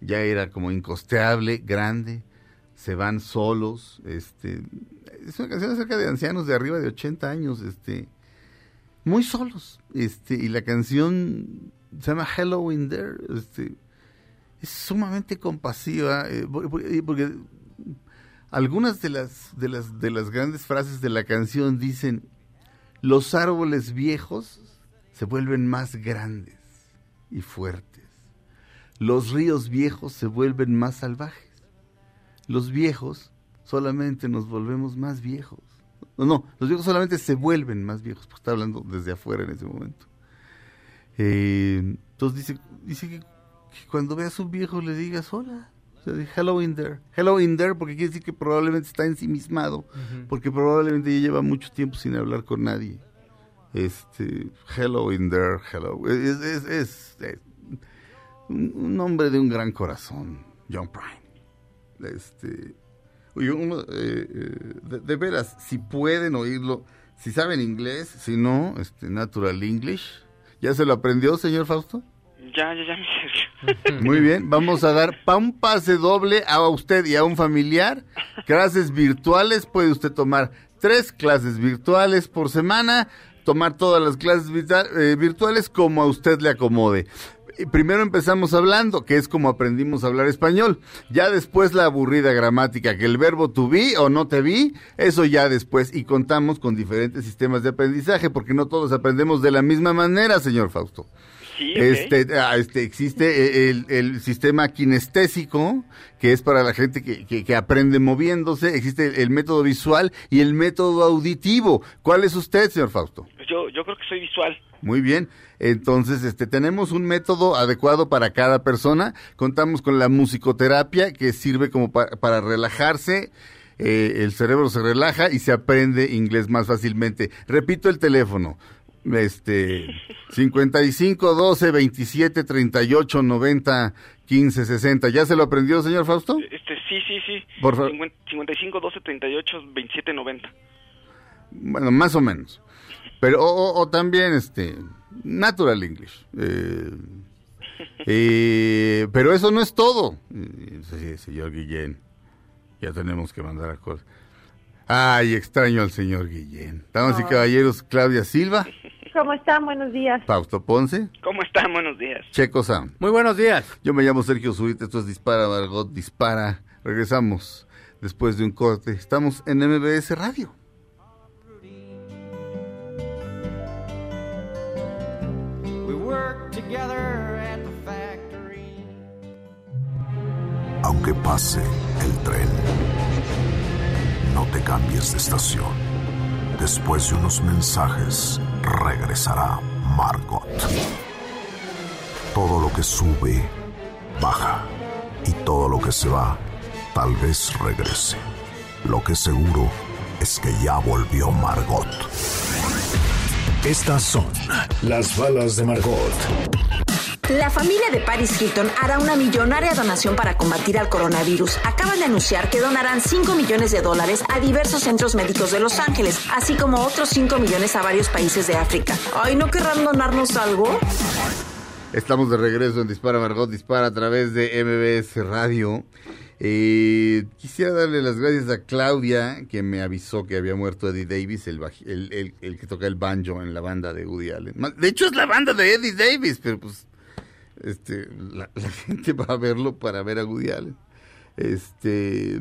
ya era como incosteable, grande. Se van solos. Este, es una canción acerca de ancianos de arriba de 80 años, este, muy solos. Este, y la canción se llama Hello There. Este, es sumamente compasiva, eh, porque algunas de las, de las, de las grandes frases de la canción dicen, los árboles viejos se vuelven más grandes y fuertes. Los ríos viejos se vuelven más salvajes. Los viejos solamente nos volvemos más viejos. No, no, los viejos solamente se vuelven más viejos, porque está hablando desde afuera en ese momento. Eh, entonces dice, dice que, que cuando veas un viejo le digas hola. O sea, de hello in there. Hello in there porque quiere decir que probablemente está ensimismado, porque probablemente ya lleva mucho tiempo sin hablar con nadie. Este, hello in there, hello. Es, es, es- es un, hombre de un gran corazón, John Prine. Este, uno, eh, eh, de, de veras, si pueden oírlo, si saben inglés, si no, este, natural English. ¿Ya se lo aprendió, señor Fausto? Ya, ya, ya. Muy bien, vamos a dar pa un pase doble a usted y a un familiar. Clases virtuales, puede usted tomar tres clases virtuales por semana, tomar todas las clases eh, virtuales como a usted le acomode. Primero empezamos hablando, que es como aprendimos a hablar español. Ya después la aburrida gramática, que el verbo to be o no te vi, eso ya después. Y contamos con diferentes sistemas de aprendizaje, porque no todos aprendemos de la misma manera, señor Fausto. Sí. Este, ah, este, existe eh, el, el sistema kinestésico, que es para la gente que, que- que aprende moviéndose. Existe el, el método visual y el método auditivo. ¿Cuál es usted, señor Fausto? Yo, yo creo que soy visual. Muy bien. Entonces, este, tenemos un método adecuado para cada persona. Contamos con la musicoterapia, que sirve como pa- para relajarse. Eh, el cerebro se relaja y se aprende inglés más fácilmente. Repito el teléfono. Este, 55 12 27 38 90 15 60. ¿Ya se lo aprendió, señor Fausto? Este, sí, sí, sí. Por favor. 50 55 12 38 27 90. Bueno, más o menos. Pero, o, o- también, este, natural English. Eh, eh, pero eso no es todo. Sí, señor Guillén, ya tenemos que mandar a cosas. Ay, extraño al señor Guillén. Damas y caballeros, Claudia Silva, ¿Cómo están? Buenos días. Fausto Ponce, ¿Cómo están? Buenos días. Checo Sound. Muy buenos días. Yo me llamo Sergio Zurita, esto es Dispara, Margot Dispara. Regresamos después de un corte. Estamos en MBS Radio. We work together at the factory. Aunque pase el tren, no te cambies de estación. Después de unos mensajes, regresará Margot. Todo lo que sube, baja. Y todo lo que se va, tal vez regrese. Lo que seguro es que ya volvió Margot. Estas son las balas de Margot. La familia de Paris Hilton hará una millonaria donación para combatir al coronavirus. Acaban de anunciar que donarán 5 millones de dólares a diversos centros médicos de Los Ángeles, así como otros 5 millones a varios países de África. Ay, ¿no querrán donarnos algo? Estamos de regreso en Dispara Margot Dispara a través de MBS Radio. Eh, quisiera darle las gracias a Claudia, que me avisó que había muerto Eddie Davis, el, el, el- que toca el banjo en la banda de Woody Allen. De hecho, es la banda de Eddie Davis, pero pues este, la, gente va a verlo para ver a Woody Allen. Este,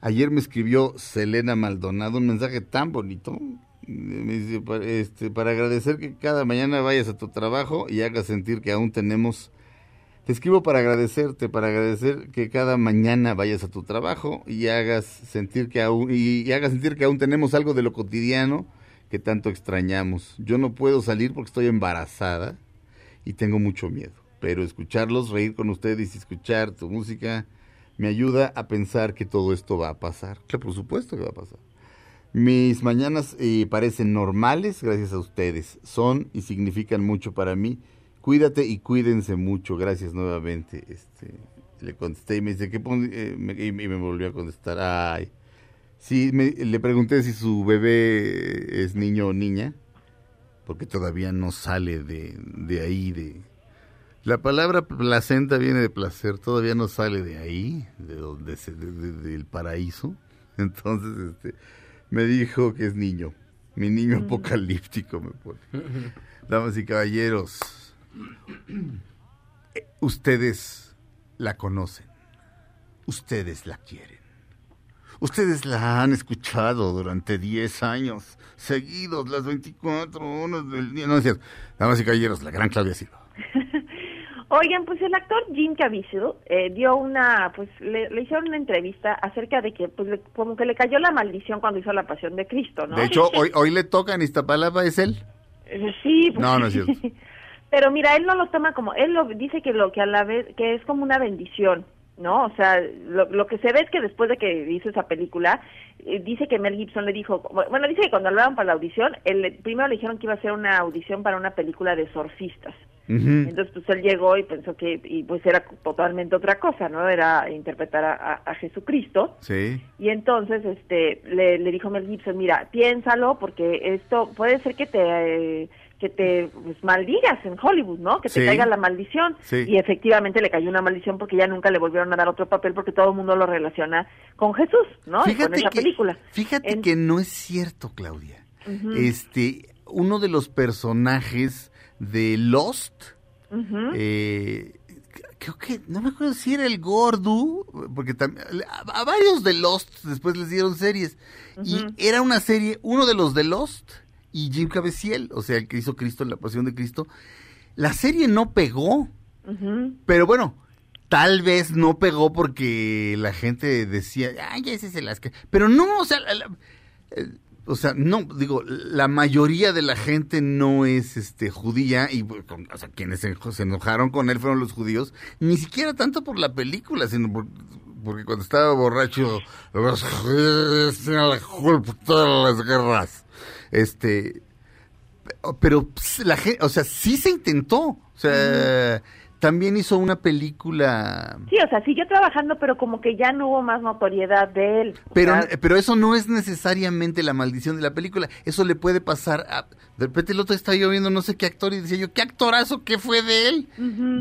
ayer me escribió Selena Maldonado un mensaje tan bonito. Me dice, este, para agradecer que cada mañana vayas a tu trabajo y hagas sentir que aún tenemos... Te escribo para agradecerte, para agradecer que cada mañana vayas a tu trabajo y hagas sentir que aún, y, y hagas sentir que aún tenemos algo de lo cotidiano que tanto extrañamos. Yo no puedo salir porque estoy embarazada y tengo mucho miedo. Pero escucharlos, reír con ustedes y escuchar tu música me ayuda a pensar que todo esto va a pasar. Que por supuesto que va a pasar. Mis mañanas eh, parecen normales gracias a ustedes. Son y significan mucho para mí. Cuídate y cuídense mucho. Gracias nuevamente. Este, le contesté y me dice, ¿qué pon-?" eh, y me volvió a contestar. Ay, Sí, me- le pregunté si su bebé es niño o niña, porque todavía no sale de, de ahí, de... La palabra placenta viene de placer, todavía no sale de ahí, de donde se, de- de- del paraíso. Entonces, este, me dijo que es niño, mi niño apocalíptico me pone. Damas y caballeros, eh, ustedes la conocen, ustedes la quieren. Ustedes la han escuchado durante 10 años, seguidos, las 24 horas del día. No es cierto. Damas y caballeros, la gran Claudia Silva. Oigan, pues el actor Jim Caviezel eh, dio una, pues le, le hicieron una entrevista acerca de que, pues le- como que le cayó la maldición cuando hizo la Pasión de Cristo, ¿no? De hecho, hoy, hoy le toca en Iztapalapa, ¿es él? Eh, sí. pues, No, no es cierto. Pero mira, él no lo toma como, él lo dice que lo que a la vez, que es como una bendición, ¿no? O sea, lo, lo que se ve es que después de que hizo esa película, eh, dice que Mel Gibson le dijo, bueno, dice que cuando hablaban para la audición, él, primero le dijeron que iba a hacer una audición para una película de surfistas. Entonces, pues él llegó y pensó que, y pues era totalmente otra cosa, ¿no? Era interpretar a, a- a Jesucristo. Sí. Y entonces, este, le, le dijo Mel Gibson, mira, piénsalo, porque esto puede ser que te, eh, que te pues, maldigas en Hollywood, ¿no? Que te Sí. caiga la maldición. Sí. Y efectivamente le cayó una maldición porque ya nunca le volvieron a dar otro papel porque todo el mundo lo relaciona con Jesús, ¿no? Y con Fíjate esa que, película. fíjate En- que no es cierto, Claudia. Este, uno de los personajes de Lost, eh, creo que, no me acuerdo si era el Gordu, porque también, a, a varios de Lost después les dieron series. Y era una serie, uno de los de Lost y Jim Caviezel, o sea, el que hizo Cristo en la Pasión de Cristo. La serie no pegó, pero bueno, tal vez no pegó porque la gente decía, ay, ese es el asca. Pero no, o sea, la- la- eh, o sea, no, digo, la mayoría de la gente no es este judía y pues, o sea, quienes se, enojaron con él fueron los judíos, ni siquiera tanto por la película, sino por- porque cuando estaba borracho, los judíos la culpa de todas las guerras. Este, pero ps, la gente, o sea, sí se intentó. O sea, también hizo una película. Sí, o sea, siguió trabajando, pero como que ya no hubo más notoriedad de él. Pero, sea, pero eso no es necesariamente la maldición de la película. Eso le puede pasar a... De repente el otro está yo viendo no sé qué actor y decía yo, ¿qué actorazo? ¿Qué fue de él?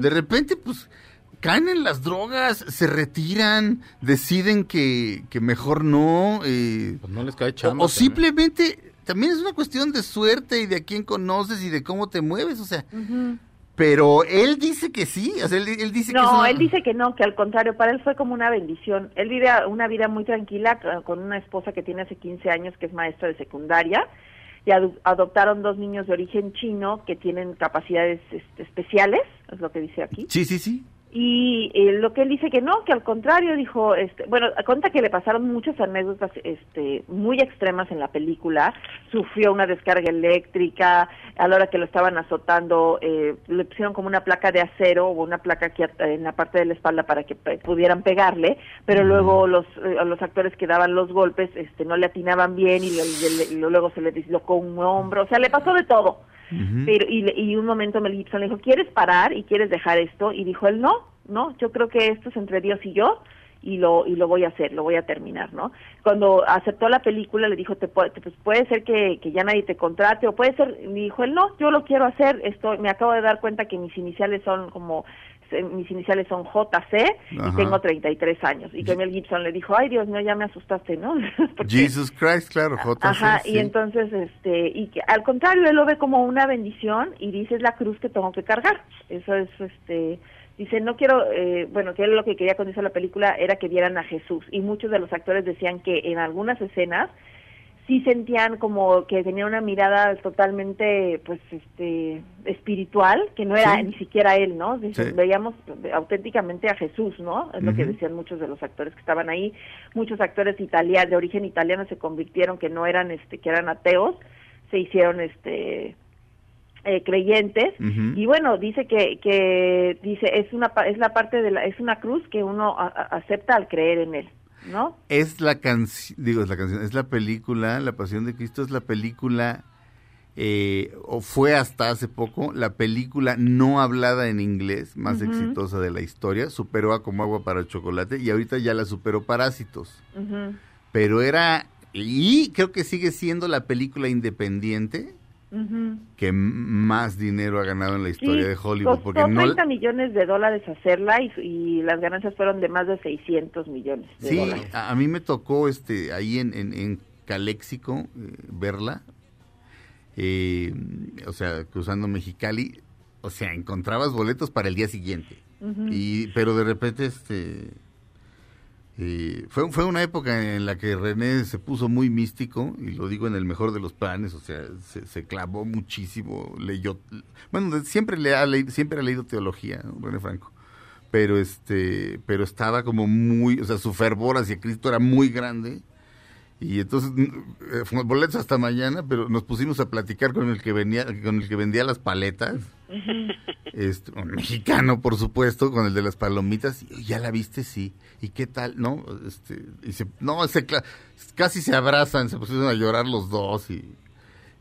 De repente, pues, caen en las drogas, se retiran, deciden que, que mejor no. eh, Pues no les cae o, chamba. o simplemente, también es una cuestión de suerte y de a quién conoces y de cómo te mueves, o sea... Pero él dice que sí, o sea, él, él dice que es No, una- él dice que no, que al contrario, para él fue como una bendición. Él vive una vida muy tranquila c- con una esposa que tiene hace 15 años, que es maestra de secundaria, y adoptaron dos niños de origen chino que tienen capacidades este, especiales, es lo que dice aquí. Sí, sí, sí. Y eh, lo que él dice que no, que al contrario dijo, este, bueno, cuenta que le pasaron muchas anécdotas este, muy extremas en la película, sufrió una descarga eléctrica, a la hora que lo estaban azotando eh, le pusieron como una placa de acero o una placa aquí en la parte de la espalda para que pudieran pegarle, pero luego los eh, los actores que daban los golpes este, no le atinaban bien y, le- le- le- luego se le dislocó un hombro, o sea, le pasó de todo. Pero, y, y un momento Mel Gibson le dijo, ¿quieres parar y quieres dejar esto? Y dijo él, no, no, yo creo que esto es entre Dios y yo y lo y lo voy a hacer, lo voy a terminar, ¿no? Cuando aceptó la película le dijo, te puede, pues puede ser que, que ya nadie te contrate o puede ser, y dijo él, no, yo lo quiero hacer, esto me acabo de dar cuenta que mis iniciales son como mis iniciales son JC y Ajá. tengo 33 años y que Mel Gibson le dijo, ay Dios mío, ya me asustaste, ¿no? Porque- Jesus Christ, claro, JC. Ajá, sí. y entonces, este, y que al contrario, él lo ve como una bendición y dice es la cruz que tengo que cargar. Eso es, este, dice, no quiero, eh, bueno, que él lo que quería cuando hizo la película era que vieran a Jesús y muchos de los actores decían que en algunas escenas sí sentían como que tenía una mirada totalmente, pues, este, espiritual, que no era Sí. ni siquiera él, ¿no? Sí. Veíamos auténticamente a Jesús, ¿no? Es lo que decían muchos de los actores que estaban ahí. Muchos actores italianos, de origen italiano, se convirtieron que no eran, este, que eran ateos, se hicieron, este, eh, creyentes y bueno dice que que dice es una es la parte de la es una cruz que uno a- a- acepta al creer en él no Es la canción, digo, es la canción, es la película, La Pasión de Cristo es la película, eh, o fue hasta hace poco, la película no hablada en inglés más exitosa de la historia, superó a Como Agua para el Chocolate y ahorita ya la superó Parásitos. Pero era, y creo que sigue siendo la película independiente Que más dinero ha ganado en la historia Sí, de Hollywood, costó porque no... 30 millones de dólares hacerla y, y las ganancias fueron de más de 600 millones de Sí, dólares. a, a mí me tocó este ahí en, en, en Caléxico eh, verla, eh, o sea, cruzando Mexicali, o sea, encontrabas boletos para el día siguiente, y pero de repente este eh, fue, fue una época en la que René se puso muy místico, y lo digo en el mejor de los planes, o sea, se, clavó muchísimo, leyó, bueno, siempre, le ha leído, siempre ha leído teología, ¿no? René Franco, pero este, pero estaba como muy, o sea, su fervor hacia Cristo era muy grande, y entonces, eh, boletos hasta mañana, pero nos pusimos a platicar con el que venía, con el que vendía las paletas, este, un mexicano, por supuesto, con el de las palomitas. y, ¿Ya la viste? Sí. ¿Y qué tal? No, este, y se- no, se casi se abrazan, se pusieron a llorar los dos. Y,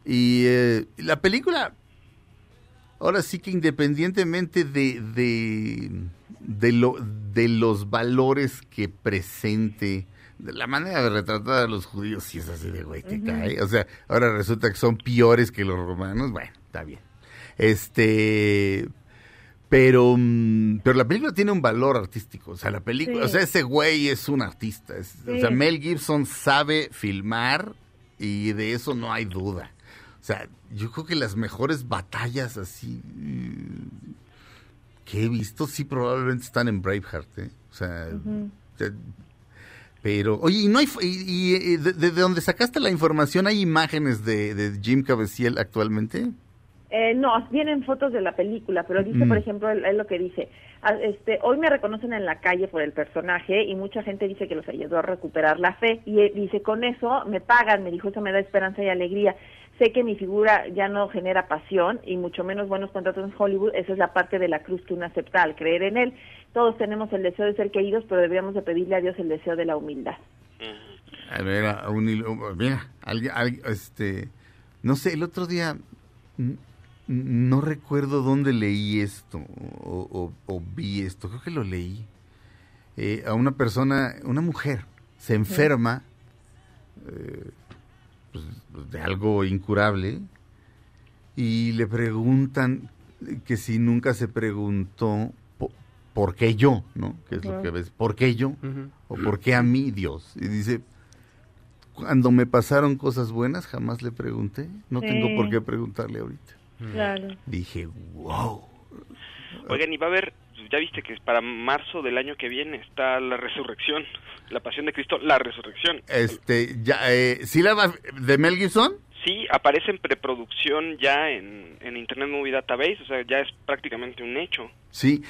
y eh, la película, ahora sí que independientemente de, de, de, lo, de los valores que presente, de la manera de retratar a los judíos, sí es así de güey, te cae. O sea, ahora resulta que son peores que los romanos. Bueno, está bien. Este. Pero, mm, pero la película tiene un valor artístico. O sea, la película, Sí. o sea, ese güey es un artista. es- O sea. Mel Gibson sabe filmar y de eso no hay duda. O sea, yo creo que las mejores batallas así mm, que he visto, sí, probablemente están en Braveheart. ¿eh? O sea, pero, oye, ¿y no hay, y, y, eh, de, de- de donde sacaste la información, hay imágenes de, de Jim Caviezel actualmente? Eh, no, vienen fotos de la película, pero dice, Mm. por ejemplo, él, él lo que dice, ah, este, hoy me reconocen en la calle por el personaje y mucha gente dice que los ayudó a recuperar la fe y eh, dice, con eso me pagan, me dijo, eso me da esperanza y alegría. Sé que mi figura ya no genera pasión y mucho menos buenos contratos en Hollywood, esa es la parte de la cruz que uno acepta al creer en él. Todos tenemos el deseo de ser queridos, pero deberíamos de pedirle a Dios el deseo de la humildad. A ver, a un mira, este, no sé, el otro día, mm, no recuerdo dónde leí esto o, o- o vi esto, creo que lo leí. Eh, a una persona, una mujer, se enferma eh, pues, de algo incurable y le preguntan que si nunca se preguntó po- por qué yo, ¿no? Que es lo que ves, ¿por qué yo? ¿O por qué a mí Dios? Y dice, cuando me pasaron cosas buenas jamás le pregunté, no tengo por qué preguntarle ahorita. Claro. Dije, wow. Oigan, y va a haber, ya viste que para marzo del año que viene está la resurrección, la pasión de Cristo, la resurrección. Este, ya, eh, ¿sí la va, de Mel Gibson? Sí, aparece en preproducción ya en, en Internet Movie Database, o sea, ya es prácticamente un hecho. Sí,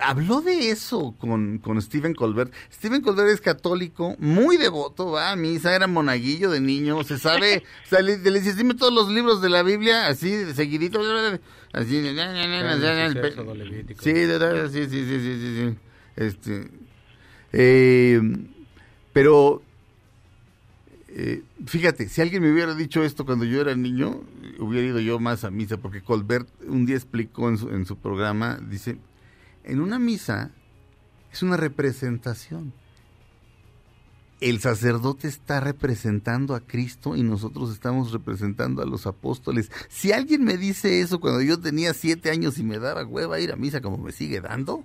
habló de eso con, con Stephen Colbert. Stephen Colbert es católico, muy devoto, va a misa, era monaguillo de niño, se sabe, o sea, le, le dices, dime todos los libros de la Biblia, así, de seguidito, así, sí, sí, sí, sí, sí. Este, eh, pero, eh, fíjate, si alguien me hubiera dicho esto cuando yo era niño, hubiera ido yo más a misa, porque Colbert un día explicó en su, en su programa, dice, en una misa es una representación. El sacerdote está representando a Cristo y nosotros estamos representando a los apóstoles. Si alguien me dice eso cuando yo tenía siete años y me daba hueva ir a misa como me sigue dando,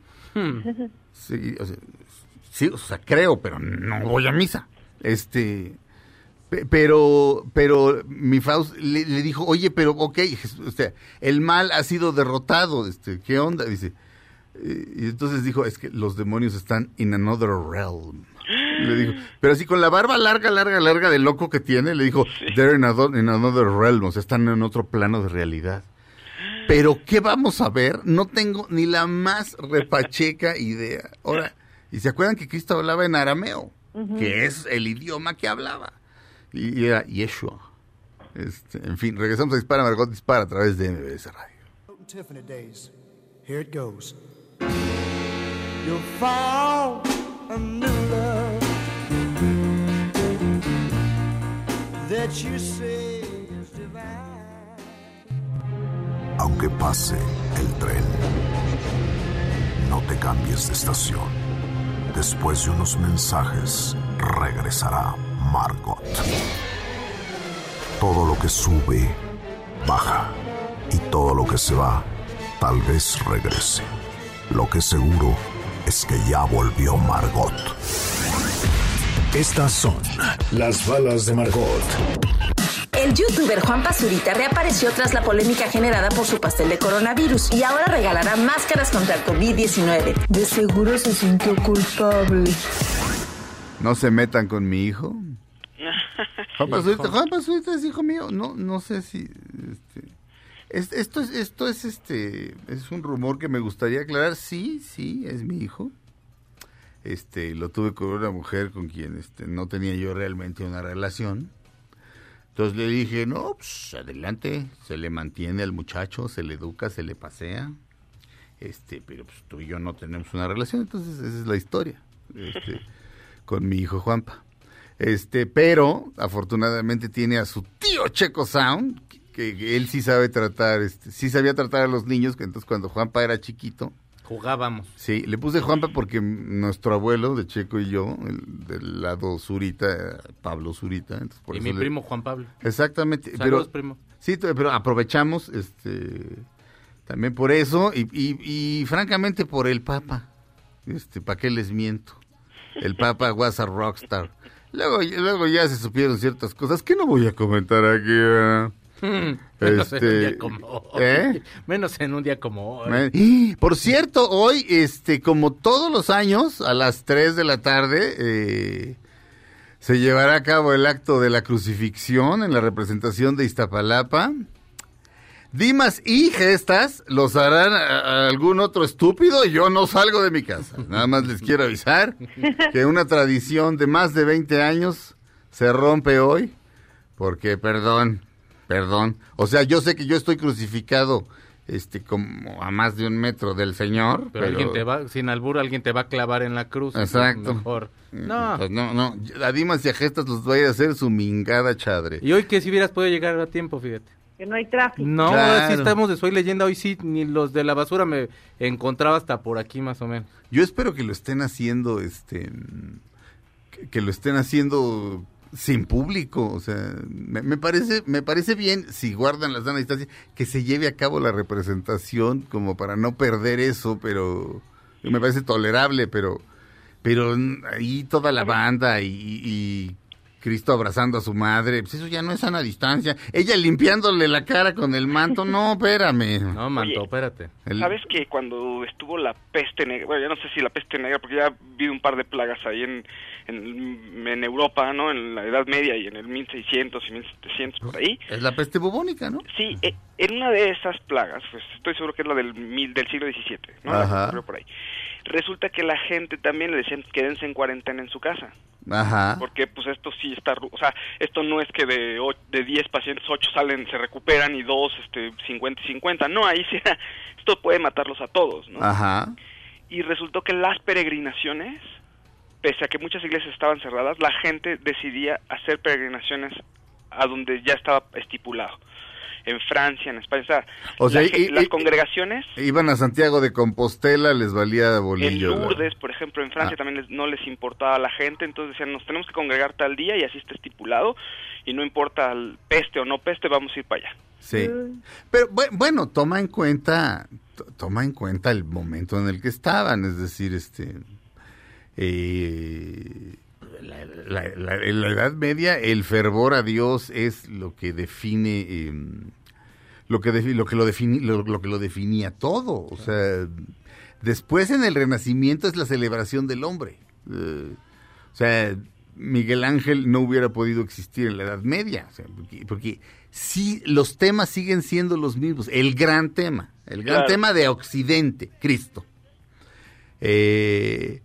sí, o sea, sí, o sea, creo, pero no voy a misa. Este, pero, pero mi Faust le, le dijo, oye, pero ok, o sea, el mal ha sido derrotado, este, ¿qué onda? Dice, y entonces dijo, es que los demonios están in another realm. Le dijo, pero así con la barba larga, larga, larga de loco que tiene, le dijo, they're in another, in another realm, o sea, están en otro plano de realidad. Pero, ¿qué vamos a ver? No tengo ni la más repacheca idea. Ahora, ¿y se acuerdan que Cristo hablaba en arameo? Que es el idioma que hablaba. Y, era Yeshua. Este, en fin, regresamos a Dispara, Margot Dispara a través de MBS Radio. Tiffany days. Here it goes. You'll found a new love that you say is divine. Aunque pase el tren, no te cambies de estación. Después de unos mensajes, regresará Margot. Todo lo que sube, baja. Y todo lo que se va, tal vez regrese. Lo que seguro es que ya volvió Margot. Estas son las balas de Margot. El youtuber Juan Pazurita reapareció tras la polémica generada por su pastel de coronavirus y ahora regalará máscaras contra el COVID-19. De seguro se sintió culpable. No se metan con mi hijo. Juan Pazurita es hijo mío. No, no sé si. Este, es- esto es, esto es este, es un rumor que me gustaría aclarar. Sí, sí, es mi hijo. Este, lo tuve con una mujer con quien este, no tenía yo realmente una relación. Entonces le dije, no, pues adelante, se le mantiene al muchacho, se le educa, se le pasea. Este, pero pues tú y yo no tenemos una relación, entonces esa es la historia. Este, con mi hijo Juanpa. Este, pero afortunadamente tiene a su tío Checo Sound, que, que él sí sabe tratar, este, sí sabía tratar a los niños, que entonces cuando Juanpa era chiquito, Jugábamos. Sí, le puse Juanpa porque nuestro abuelo de Checo y yo, el del lado Zurita, Pablo Zurita. entonces por y eso mi le- primo Juan Pablo. Exactamente. Saludos, pero, primo. Sí, pero aprovechamos este también por eso y, y, y francamente por el Papa. Este, ¿para qué les miento? El Papa was a rockstar. Luego, luego ya se supieron ciertas cosas que no voy a comentar aquí. ¿verdad? Menos en un Este, día como hoy. ¿eh? Menos en un día como hoy. Por cierto, hoy, este, como todos los años, a las 3 de la tarde, eh, se llevará a cabo el acto de la crucifixión en la representación de Iztapalapa. Dimas y gestas los harán a- algún otro estúpido y yo no salgo de mi casa. Nada más les quiero avisar que una tradición de más de 20 años se rompe hoy porque, perdón, perdón. O sea, yo sé que yo estoy crucificado este como a más de un metro del Señor. Pero, alguien te va, sin albur, alguien te va a clavar en la cruz. Exacto. Mejor. No. Pues no, no. A Dimas y a gestas los voy a hacer su mingada chadre. Y hoy que si hubieras podido llegar a tiempo, fíjate. Que no hay tráfico. No, ahora sí Claro. estamos de Soy Leyenda. Hoy sí, ni los de la basura me encontraba hasta por aquí más o menos. Yo espero que lo estén haciendo, este, que, que lo estén haciendo sin público, o sea, me, me parece, me parece bien si guardan la sana distancia que se lleve a cabo la representación como para no perder eso, pero me parece tolerable, pero, pero ahí toda la banda y, y Cristo abrazando a su madre, pues eso ya no es sana distancia. Ella limpiándole la cara con el manto, no, espérame. No, manto, Oye, espérate. El- ¿Sabes que cuando estuvo la peste negra, bueno, ya no sé si la peste negra, porque ya vi un par de plagas ahí en, en, en Europa, ¿no? En la Edad Media y en el 1600 y 1700, por ahí. Es la peste bubónica, ¿no? Sí, eh, en una de esas plagas, pues estoy seguro que es la del, mil, del siglo XVII, ¿no? La que Ajá. ocurrió por ahí. Resulta que la gente también le decían quédense en cuarentena en su casa. Ajá. Porque pues esto sí está, o sea, esto no es que de o- de 10 pacientes 8 salen, se recuperan y 2 este 50 y 50, no, ahí sí esto puede matarlos a todos, ¿no? Ajá. Y resultó que las peregrinaciones, pese a que muchas iglesias estaban cerradas, la gente decidía hacer peregrinaciones a donde ya estaba estipulado. En Francia, en España, o sea, O sea, y- las y- congregaciones Iban a Santiago de Compostela, les valía en bolillo. la- Lourdes, por ejemplo, en Francia Ah. también les- no les importaba a la gente, entonces decían, nos tenemos que congregar tal día y así está estipulado, y no importa el peste o no peste, vamos a ir para allá. Sí. Pero bu- bueno, toma en cuenta, to- toma en cuenta el momento en el que estaban, es decir, este, eh, la, la- la- en la Edad Media el fervor a Dios es lo que define, eh, lo que defi- lo que lo defini- lo, lo que lo definía todo, o sea, después en el Renacimiento es la celebración del hombre, Eh, o sea, Miguel Ángel no hubiera podido existir en la Edad Media, o sea, porque, porque sí, los temas siguen siendo los mismos. El gran tema, el gran Claro. tema de Occidente, Cristo. Eh,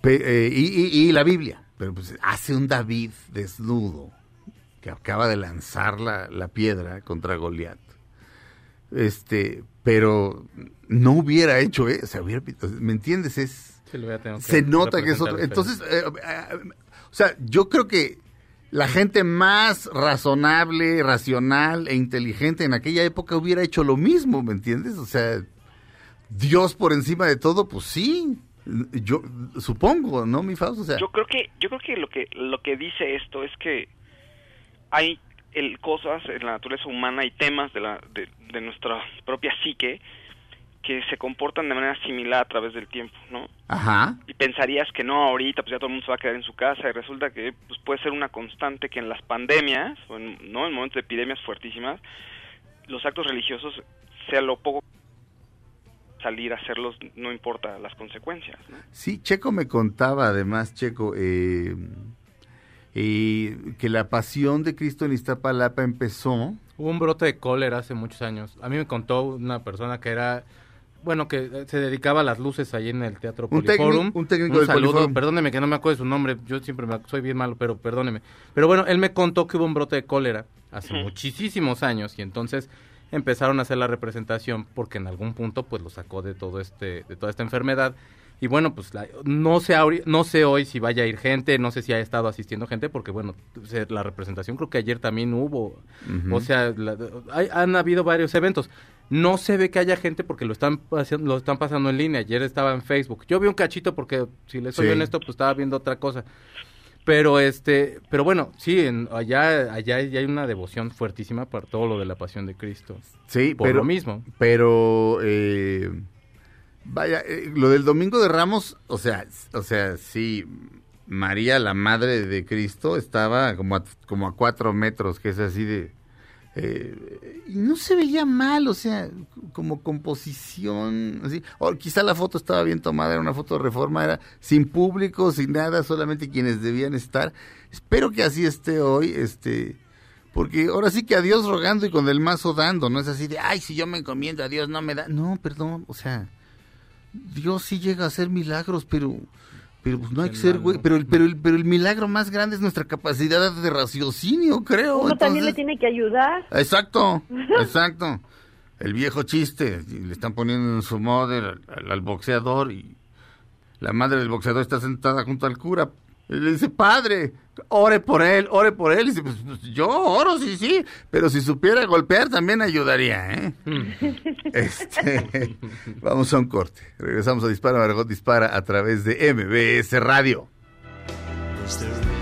pe- eh, y, y- y la Biblia. Pero pues hace un David desnudo que acaba de lanzar la, la piedra contra Goliat. Este, pero no hubiera hecho eso, sea, hubiera- ¿me entiendes? Es, Sí, se nota que es otro. Entonces, eh, eh, o sea, yo creo que la gente más razonable, racional e inteligente en aquella época hubiera hecho lo mismo, ¿me entiendes? O sea, Dios por encima de todo, pues sí, Yo supongo, ¿no, mi Fausto? O sea, Yo creo que yo creo que lo que lo que dice esto es que hay el, cosas en la naturaleza humana y temas de, la, de, de nuestra propia psique que se comportan de manera similar a través del tiempo, ¿no? Ajá. Y pensarías que no, ahorita pues ya todo el mundo se va a quedar en su casa y resulta que pues puede ser una constante que en las pandemias, o en, no en momentos de epidemias fuertísimas, los actos religiosos sea lo poco salir a hacerlos, no importa las consecuencias, ¿no? Sí, Checo me contaba además, Checo, eh, eh, que la pasión de Cristo en Iztapalapa empezó. Hubo un brote de cólera hace muchos años. A mí me contó una persona que era, bueno, que se dedicaba a las luces ahí en el Teatro Un Poliforum. técnico- un técnico del saludo, Poliforum. perdóneme que no me acuerdo de su nombre, yo siempre me- soy bien malo, pero perdóneme. Pero bueno, él me contó que hubo un brote de cólera hace muchísimos años y entonces empezaron a hacer la representación porque en algún punto pues lo sacó de todo este de toda esta enfermedad. Y bueno pues la- no sé no sé hoy si vaya a ir gente no sé si ha estado asistiendo gente porque bueno la representación creo que ayer también hubo. O sea la- hay- han habido varios eventos. No se ve que haya gente porque lo están lo están pasando en línea. Ayer estaba en Facebook. Yo vi un cachito porque si les soy Sí. honesto pues estaba viendo otra cosa pero este, pero bueno, sí, en, allá, allá ya hay una devoción fuertísima por todo lo de la pasión de Cristo. Sí, por pero, lo mismo. Pero, eh, vaya, eh, lo del Domingo de Ramos, o sea, o sea, sí, María, la madre de Cristo, estaba como a, como a cuatro metros, que es así de... eh, y no se veía mal, o sea, como composición, así. O quizá la foto estaba bien tomada, era una foto de reforma, era sin público, sin nada, solamente quienes debían estar. Espero que así esté hoy, este, porque ahora sí que a Dios rogando y con el mazo dando, no es así de, ay, si yo me encomiendo a Dios no me da. No, perdón, o sea, Dios sí llega a hacer milagros, pero, pero pues no hay que ser güey. Pero, el- pero, el, pero el milagro más grande es nuestra capacidad de raciocinio, creo. Uno también le tiene que ayudar. Exacto, exacto. El viejo chiste, le están poniendo en su model al, al boxeador y la madre del boxeador está sentada junto al cura. Y le dice, padre, ore por él, ore por él. Y dice, pues, pues, yo oro, sí, sí, pero si supiera golpear también ayudaría, ¿eh? Este, vamos a un corte. Regresamos a Dispara, Margot Dispara a través de MBS Radio. Is there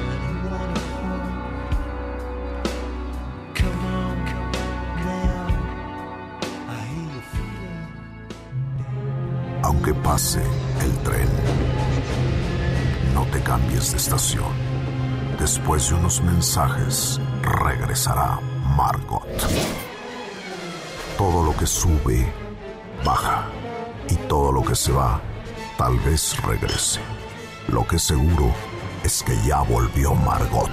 te cambies de estación. Después de unos mensajes, regresará Margot. Todo lo que sube, baja. Y todo lo que se va, tal vez regrese. Lo que seguro es que ya volvió Margot.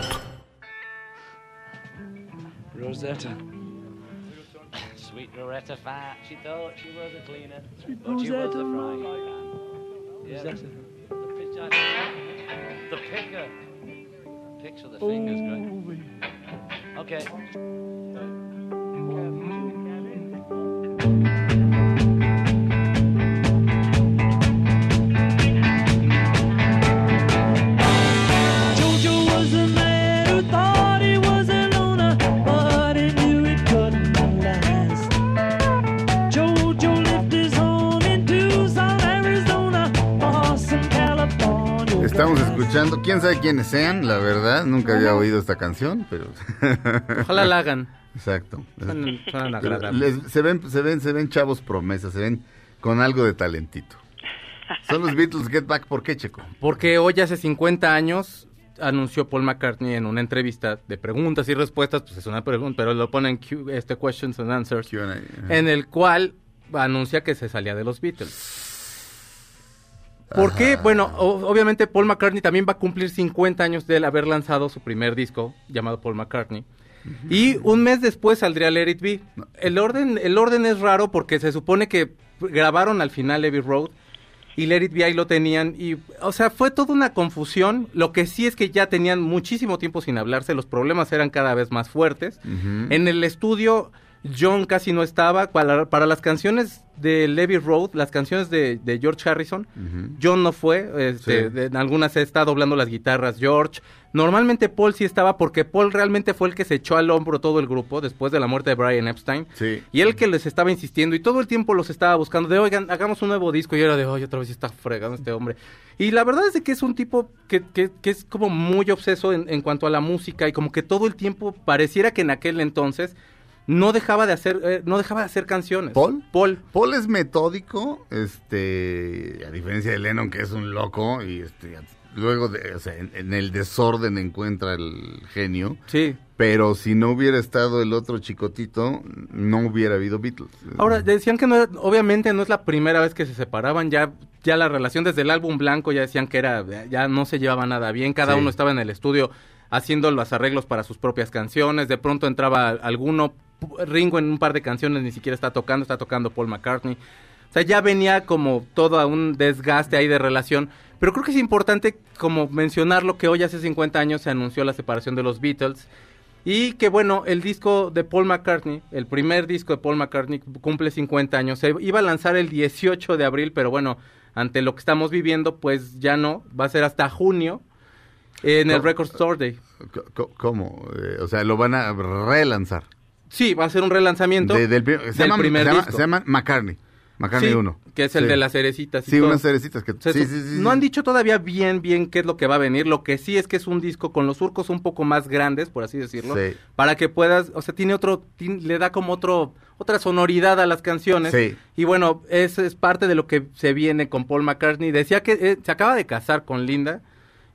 Rosetta. Sweet Rosetta Fat. She thought she was a cleaner, Sweet but she was a Rosetta. frying pan. Yeah, Rosetta. The, picker. Picks with the fingers, great. Okay. Escuchando, quién sabe quiénes sean, la verdad, nunca había oído esta canción, pero... Ojalá la hagan. Exacto. Agradables. Les- se ven, se ven, se ven chavos promesas, se ven con algo de talentito. Son los Beatles Get Back, ¿por qué, Checo? Porque hoy hace 50 años anunció Paul McCartney en una entrevista de preguntas y respuestas, pues es una pregunta, pero lo ponen Q- este questions and answers, en el cual anuncia que se salía de los Beatles. ¿Por qué? Bueno, o- obviamente Paul McCartney también va a cumplir 50 años de él haber lanzado su primer disco llamado Paul McCartney. Y un mes después saldría Let It Be. El orden, el orden es raro porque se supone que grabaron al final Abbey Road y Let It Be ahí lo tenían y, o sea, fue toda una confusión. Lo que sí es que ya tenían muchísimo tiempo sin hablarse, los problemas eran cada vez más fuertes. En el estudio John casi no estaba. Para, para las canciones de Levy Road, las canciones de, de George Harrison, John no fue. Este, Sí. de- en algunas está doblando las guitarras George. Normalmente Paul sí estaba porque Paul realmente fue el que se echó al hombro todo el grupo después de la muerte de Brian Epstein. Sí. Y él que les estaba insistiendo y todo el tiempo los estaba buscando de, oigan, hagamos un nuevo disco y era de, oye, otra vez está fregando este hombre. Y la verdad es de que es un tipo que, que, que es como muy obseso en, en cuanto a la música y como que todo el tiempo pareciera que en aquel entonces no dejaba de hacer, eh, no dejaba de hacer canciones. ¿Paul? Paul. Paul es metódico, este, a diferencia de Lennon que es un loco y este, luego de, o sea, en, en el desorden encuentra el genio. Sí. Pero si no hubiera estado el otro chicotito, no hubiera habido Beatles. Ahora, decían que no era- obviamente no es la primera vez que se separaban, ya, ya la relación desde el álbum blanco ya decían que era, ya no se llevaba nada bien, cada Sí. uno estaba en el estudio haciendo los arreglos para sus propias canciones, de pronto entraba alguno, Ringo en un par de canciones ni siquiera está tocando, está tocando Paul McCartney. O sea, ya venía como todo un desgaste ahí de relación. Pero creo que es importante como mencionarlo que hoy hace 50 años se anunció la separación de los Beatles. Y que bueno, el disco de Paul McCartney, el primer disco de Paul McCartney cumple 50 años. Se iba a lanzar el 18 de abril, pero bueno, ante lo que estamos viviendo, pues ya no. Va a ser hasta junio en el. Record Store Day. ¿Cómo? Eh, o sea, lo van a relanzar. Sí, va a ser un relanzamiento De- del, del llama, primer se llama- disco. se llama McCartney. McCartney Sí, 1. que es el Sí. de las cerecitas. y Sí, todo. unas cerecitas que... Se sí, su- sí, sí, no han dicho todavía bien, bien qué es lo que va a venir. Lo que sí es que es un disco con los surcos un poco más grandes, por así decirlo. Sí. Para que puedas, o sea, tiene otro, tin- le da como otro, otra sonoridad a las canciones. Sí. Y bueno, eso es parte de lo que se viene con Paul McCartney. Decía que eh, se acaba de casar con Linda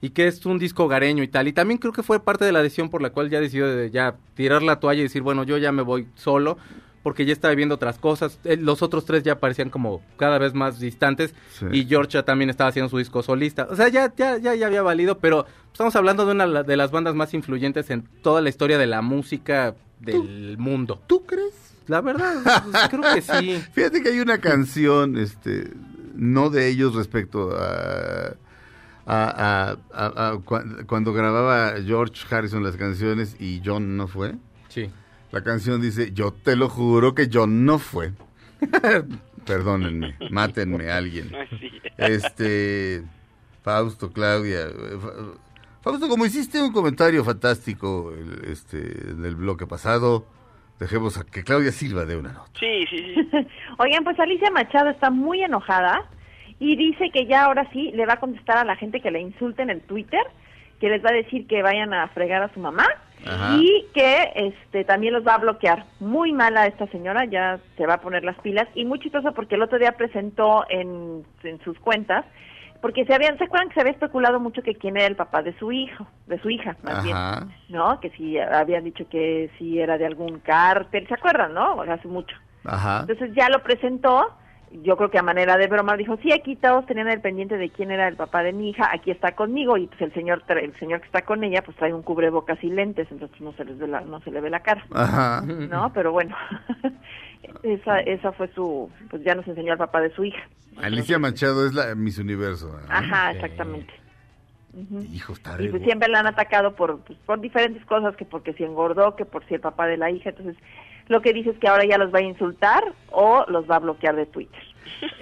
y que es un disco hogareño y tal. Y también creo que fue parte de la decisión por la cual ya decidió de ya tirar la toalla y decir, bueno, yo ya me voy solo porque ya estaba viviendo otras cosas. Eh, Los otros tres ya parecían como cada vez más distantes Sí. y George ya también estaba haciendo su disco solista. O sea, ya, ya, ya, ya había valido, pero estamos hablando de una de las bandas más influyentes en toda la historia de la música del mundo. ¿Tú crees? La verdad, pues, creo que sí. Fíjate que hay una canción, este, no de ellos respecto a, a, a- a- a cua- cuando grababa George Harrison las canciones y John no fue. Sí. La canción dice, yo te lo juro que John no fue. Perdónenme, mátenme a alguien. Este, Fausto, Claudia. Fa- Fausto, como hiciste un comentario fantástico este, en el bloque pasado, dejemos a que Claudia Silva dé una nota. Sí, sí, sí. Oigan, pues Alicia Machado está muy enojada y dice que ya ahora sí le va a contestar a la gente que le insulten en Twitter, que les va a decir que vayan a fregar a su mamá Ajá. y que este también los va a bloquear. Muy mala esta señora, ya se va a poner las pilas y muy chistoso porque el otro día presentó en, en sus cuentas porque se habían, ¿se acuerdan que se había especulado mucho que quién era el papá de su hijo, de su hija, más bien? Ajá. ¿no? Que si habían dicho que si era de algún cártel, ¿se acuerdan, no? Hace mucho. Ajá. Entonces ya lo presentó, yo creo que a manera de broma dijo, sí, aquí todos tenían el pendiente de quién era el papá de mi hija, aquí está conmigo, y pues el señor el señor que está con ella pues trae un cubrebocas y lentes, entonces no se les ve la, no se le ve la cara. Ajá. ¿No? Pero bueno, esa, esa fue su, pues ya nos enseñó al papá de su hija. Alicia Machado es la Miss Universo. Ajá, exactamente. Hijo, está Y pues siempre la han atacado por, pues, por diferentes cosas, que porque si engordó, que por si el papá de la hija. Entonces, lo que dice es que ahora ya los va a insultar o los va a bloquear de Twitter.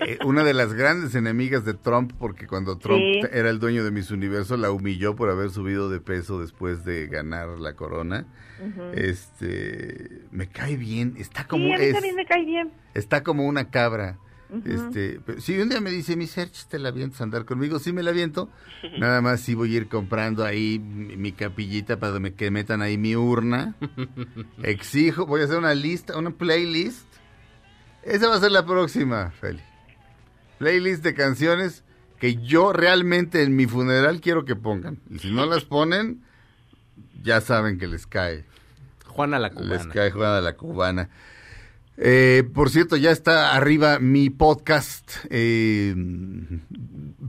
Eh, una de las grandes enemigas de Trump, porque cuando Trump Sí. era el dueño de Miss Universo, la humilló por haber subido de peso después de ganar la corona. Este, me cae bien, está como sí, a mí es, también me cae bien. está como una cabra. Este, pero si un día me dice, mi Serge, ¿te la avientas a andar conmigo? Sí me la aviento. Nada más sí voy a ir comprando ahí mi, mi capillita para me- que metan ahí mi urna. Exijo, voy a hacer una lista, una playlist. Esa va a ser la próxima, Feli. Playlist de canciones que yo realmente en mi funeral quiero que pongan. Y si no las ponen, ya saben que les cae. Juana la Les cubana. cae Juana la cubana. Eh, por cierto, ya está arriba mi podcast eh,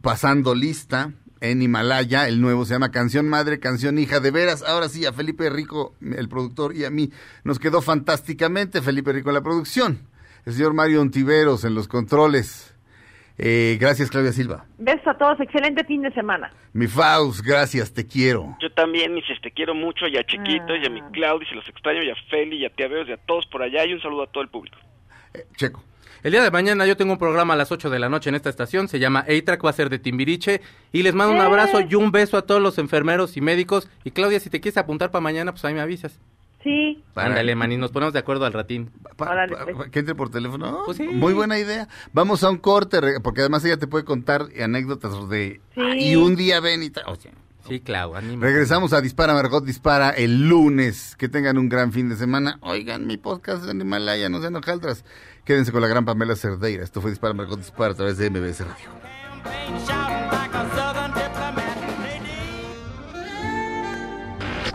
pasando lista en Himalaya. El nuevo se llama Canción Madre, Canción Hija. De veras, ahora sí, a Felipe Rico, el productor, y a mí nos quedó fantásticamente Felipe Rico en la producción. El señor Mario Ontiveros en los controles. Eh, gracias, Claudia Silva. Besos a todos, excelente fin de semana. Mi Faust, gracias, te quiero. Yo también, Mises, te quiero mucho, y a Chiquito, y a mi Claudia, y los extraño, y a Feli, y a Tía Beos, y a todos por allá, y un saludo a todo el público. Checo. El día de mañana yo tengo un programa a las 8 de la noche en esta estación, se llama A-Track, va a ser de Timbiriche, y les mando un ¡Eh! abrazo y un beso a todos los enfermeros y médicos. Y Claudia, si te quieres apuntar para mañana, pues ahí me avisas. Sí. Ándale, maní, nos ponemos de acuerdo al ratín. Pa- pues. pa- Que entre por teléfono. Pues sí. Muy buena idea. Vamos a un corte, porque además ella te puede contar anécdotas de... Sí. "Ah, y un día ven y tal. O sea, Sí, Clau, anima. regresamos a Dispara, Margot Dispara el lunes. Que tengan un gran fin de semana. Oigan mi podcast en Himalaya, no sean hojaldras. Quédense con la gran Pamela Cerdeira. Esto fue Dispara, Margot Dispara a través de MBS Radio.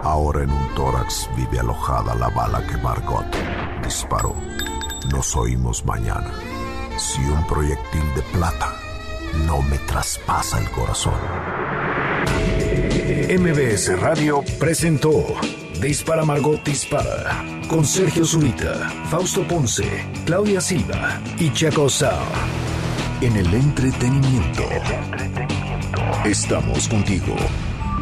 Ahora en un tórax vive alojada la bala que Margot disparó. Nos oímos mañana. Si un proyectil de plata no me traspasa el corazón. MBS Radio presentó Dispara Margot Dispara con Sergio Zurita, Fausto Ponce, Claudia Silva y Chaco Sao. En el entretenimiento. Estamos contigo.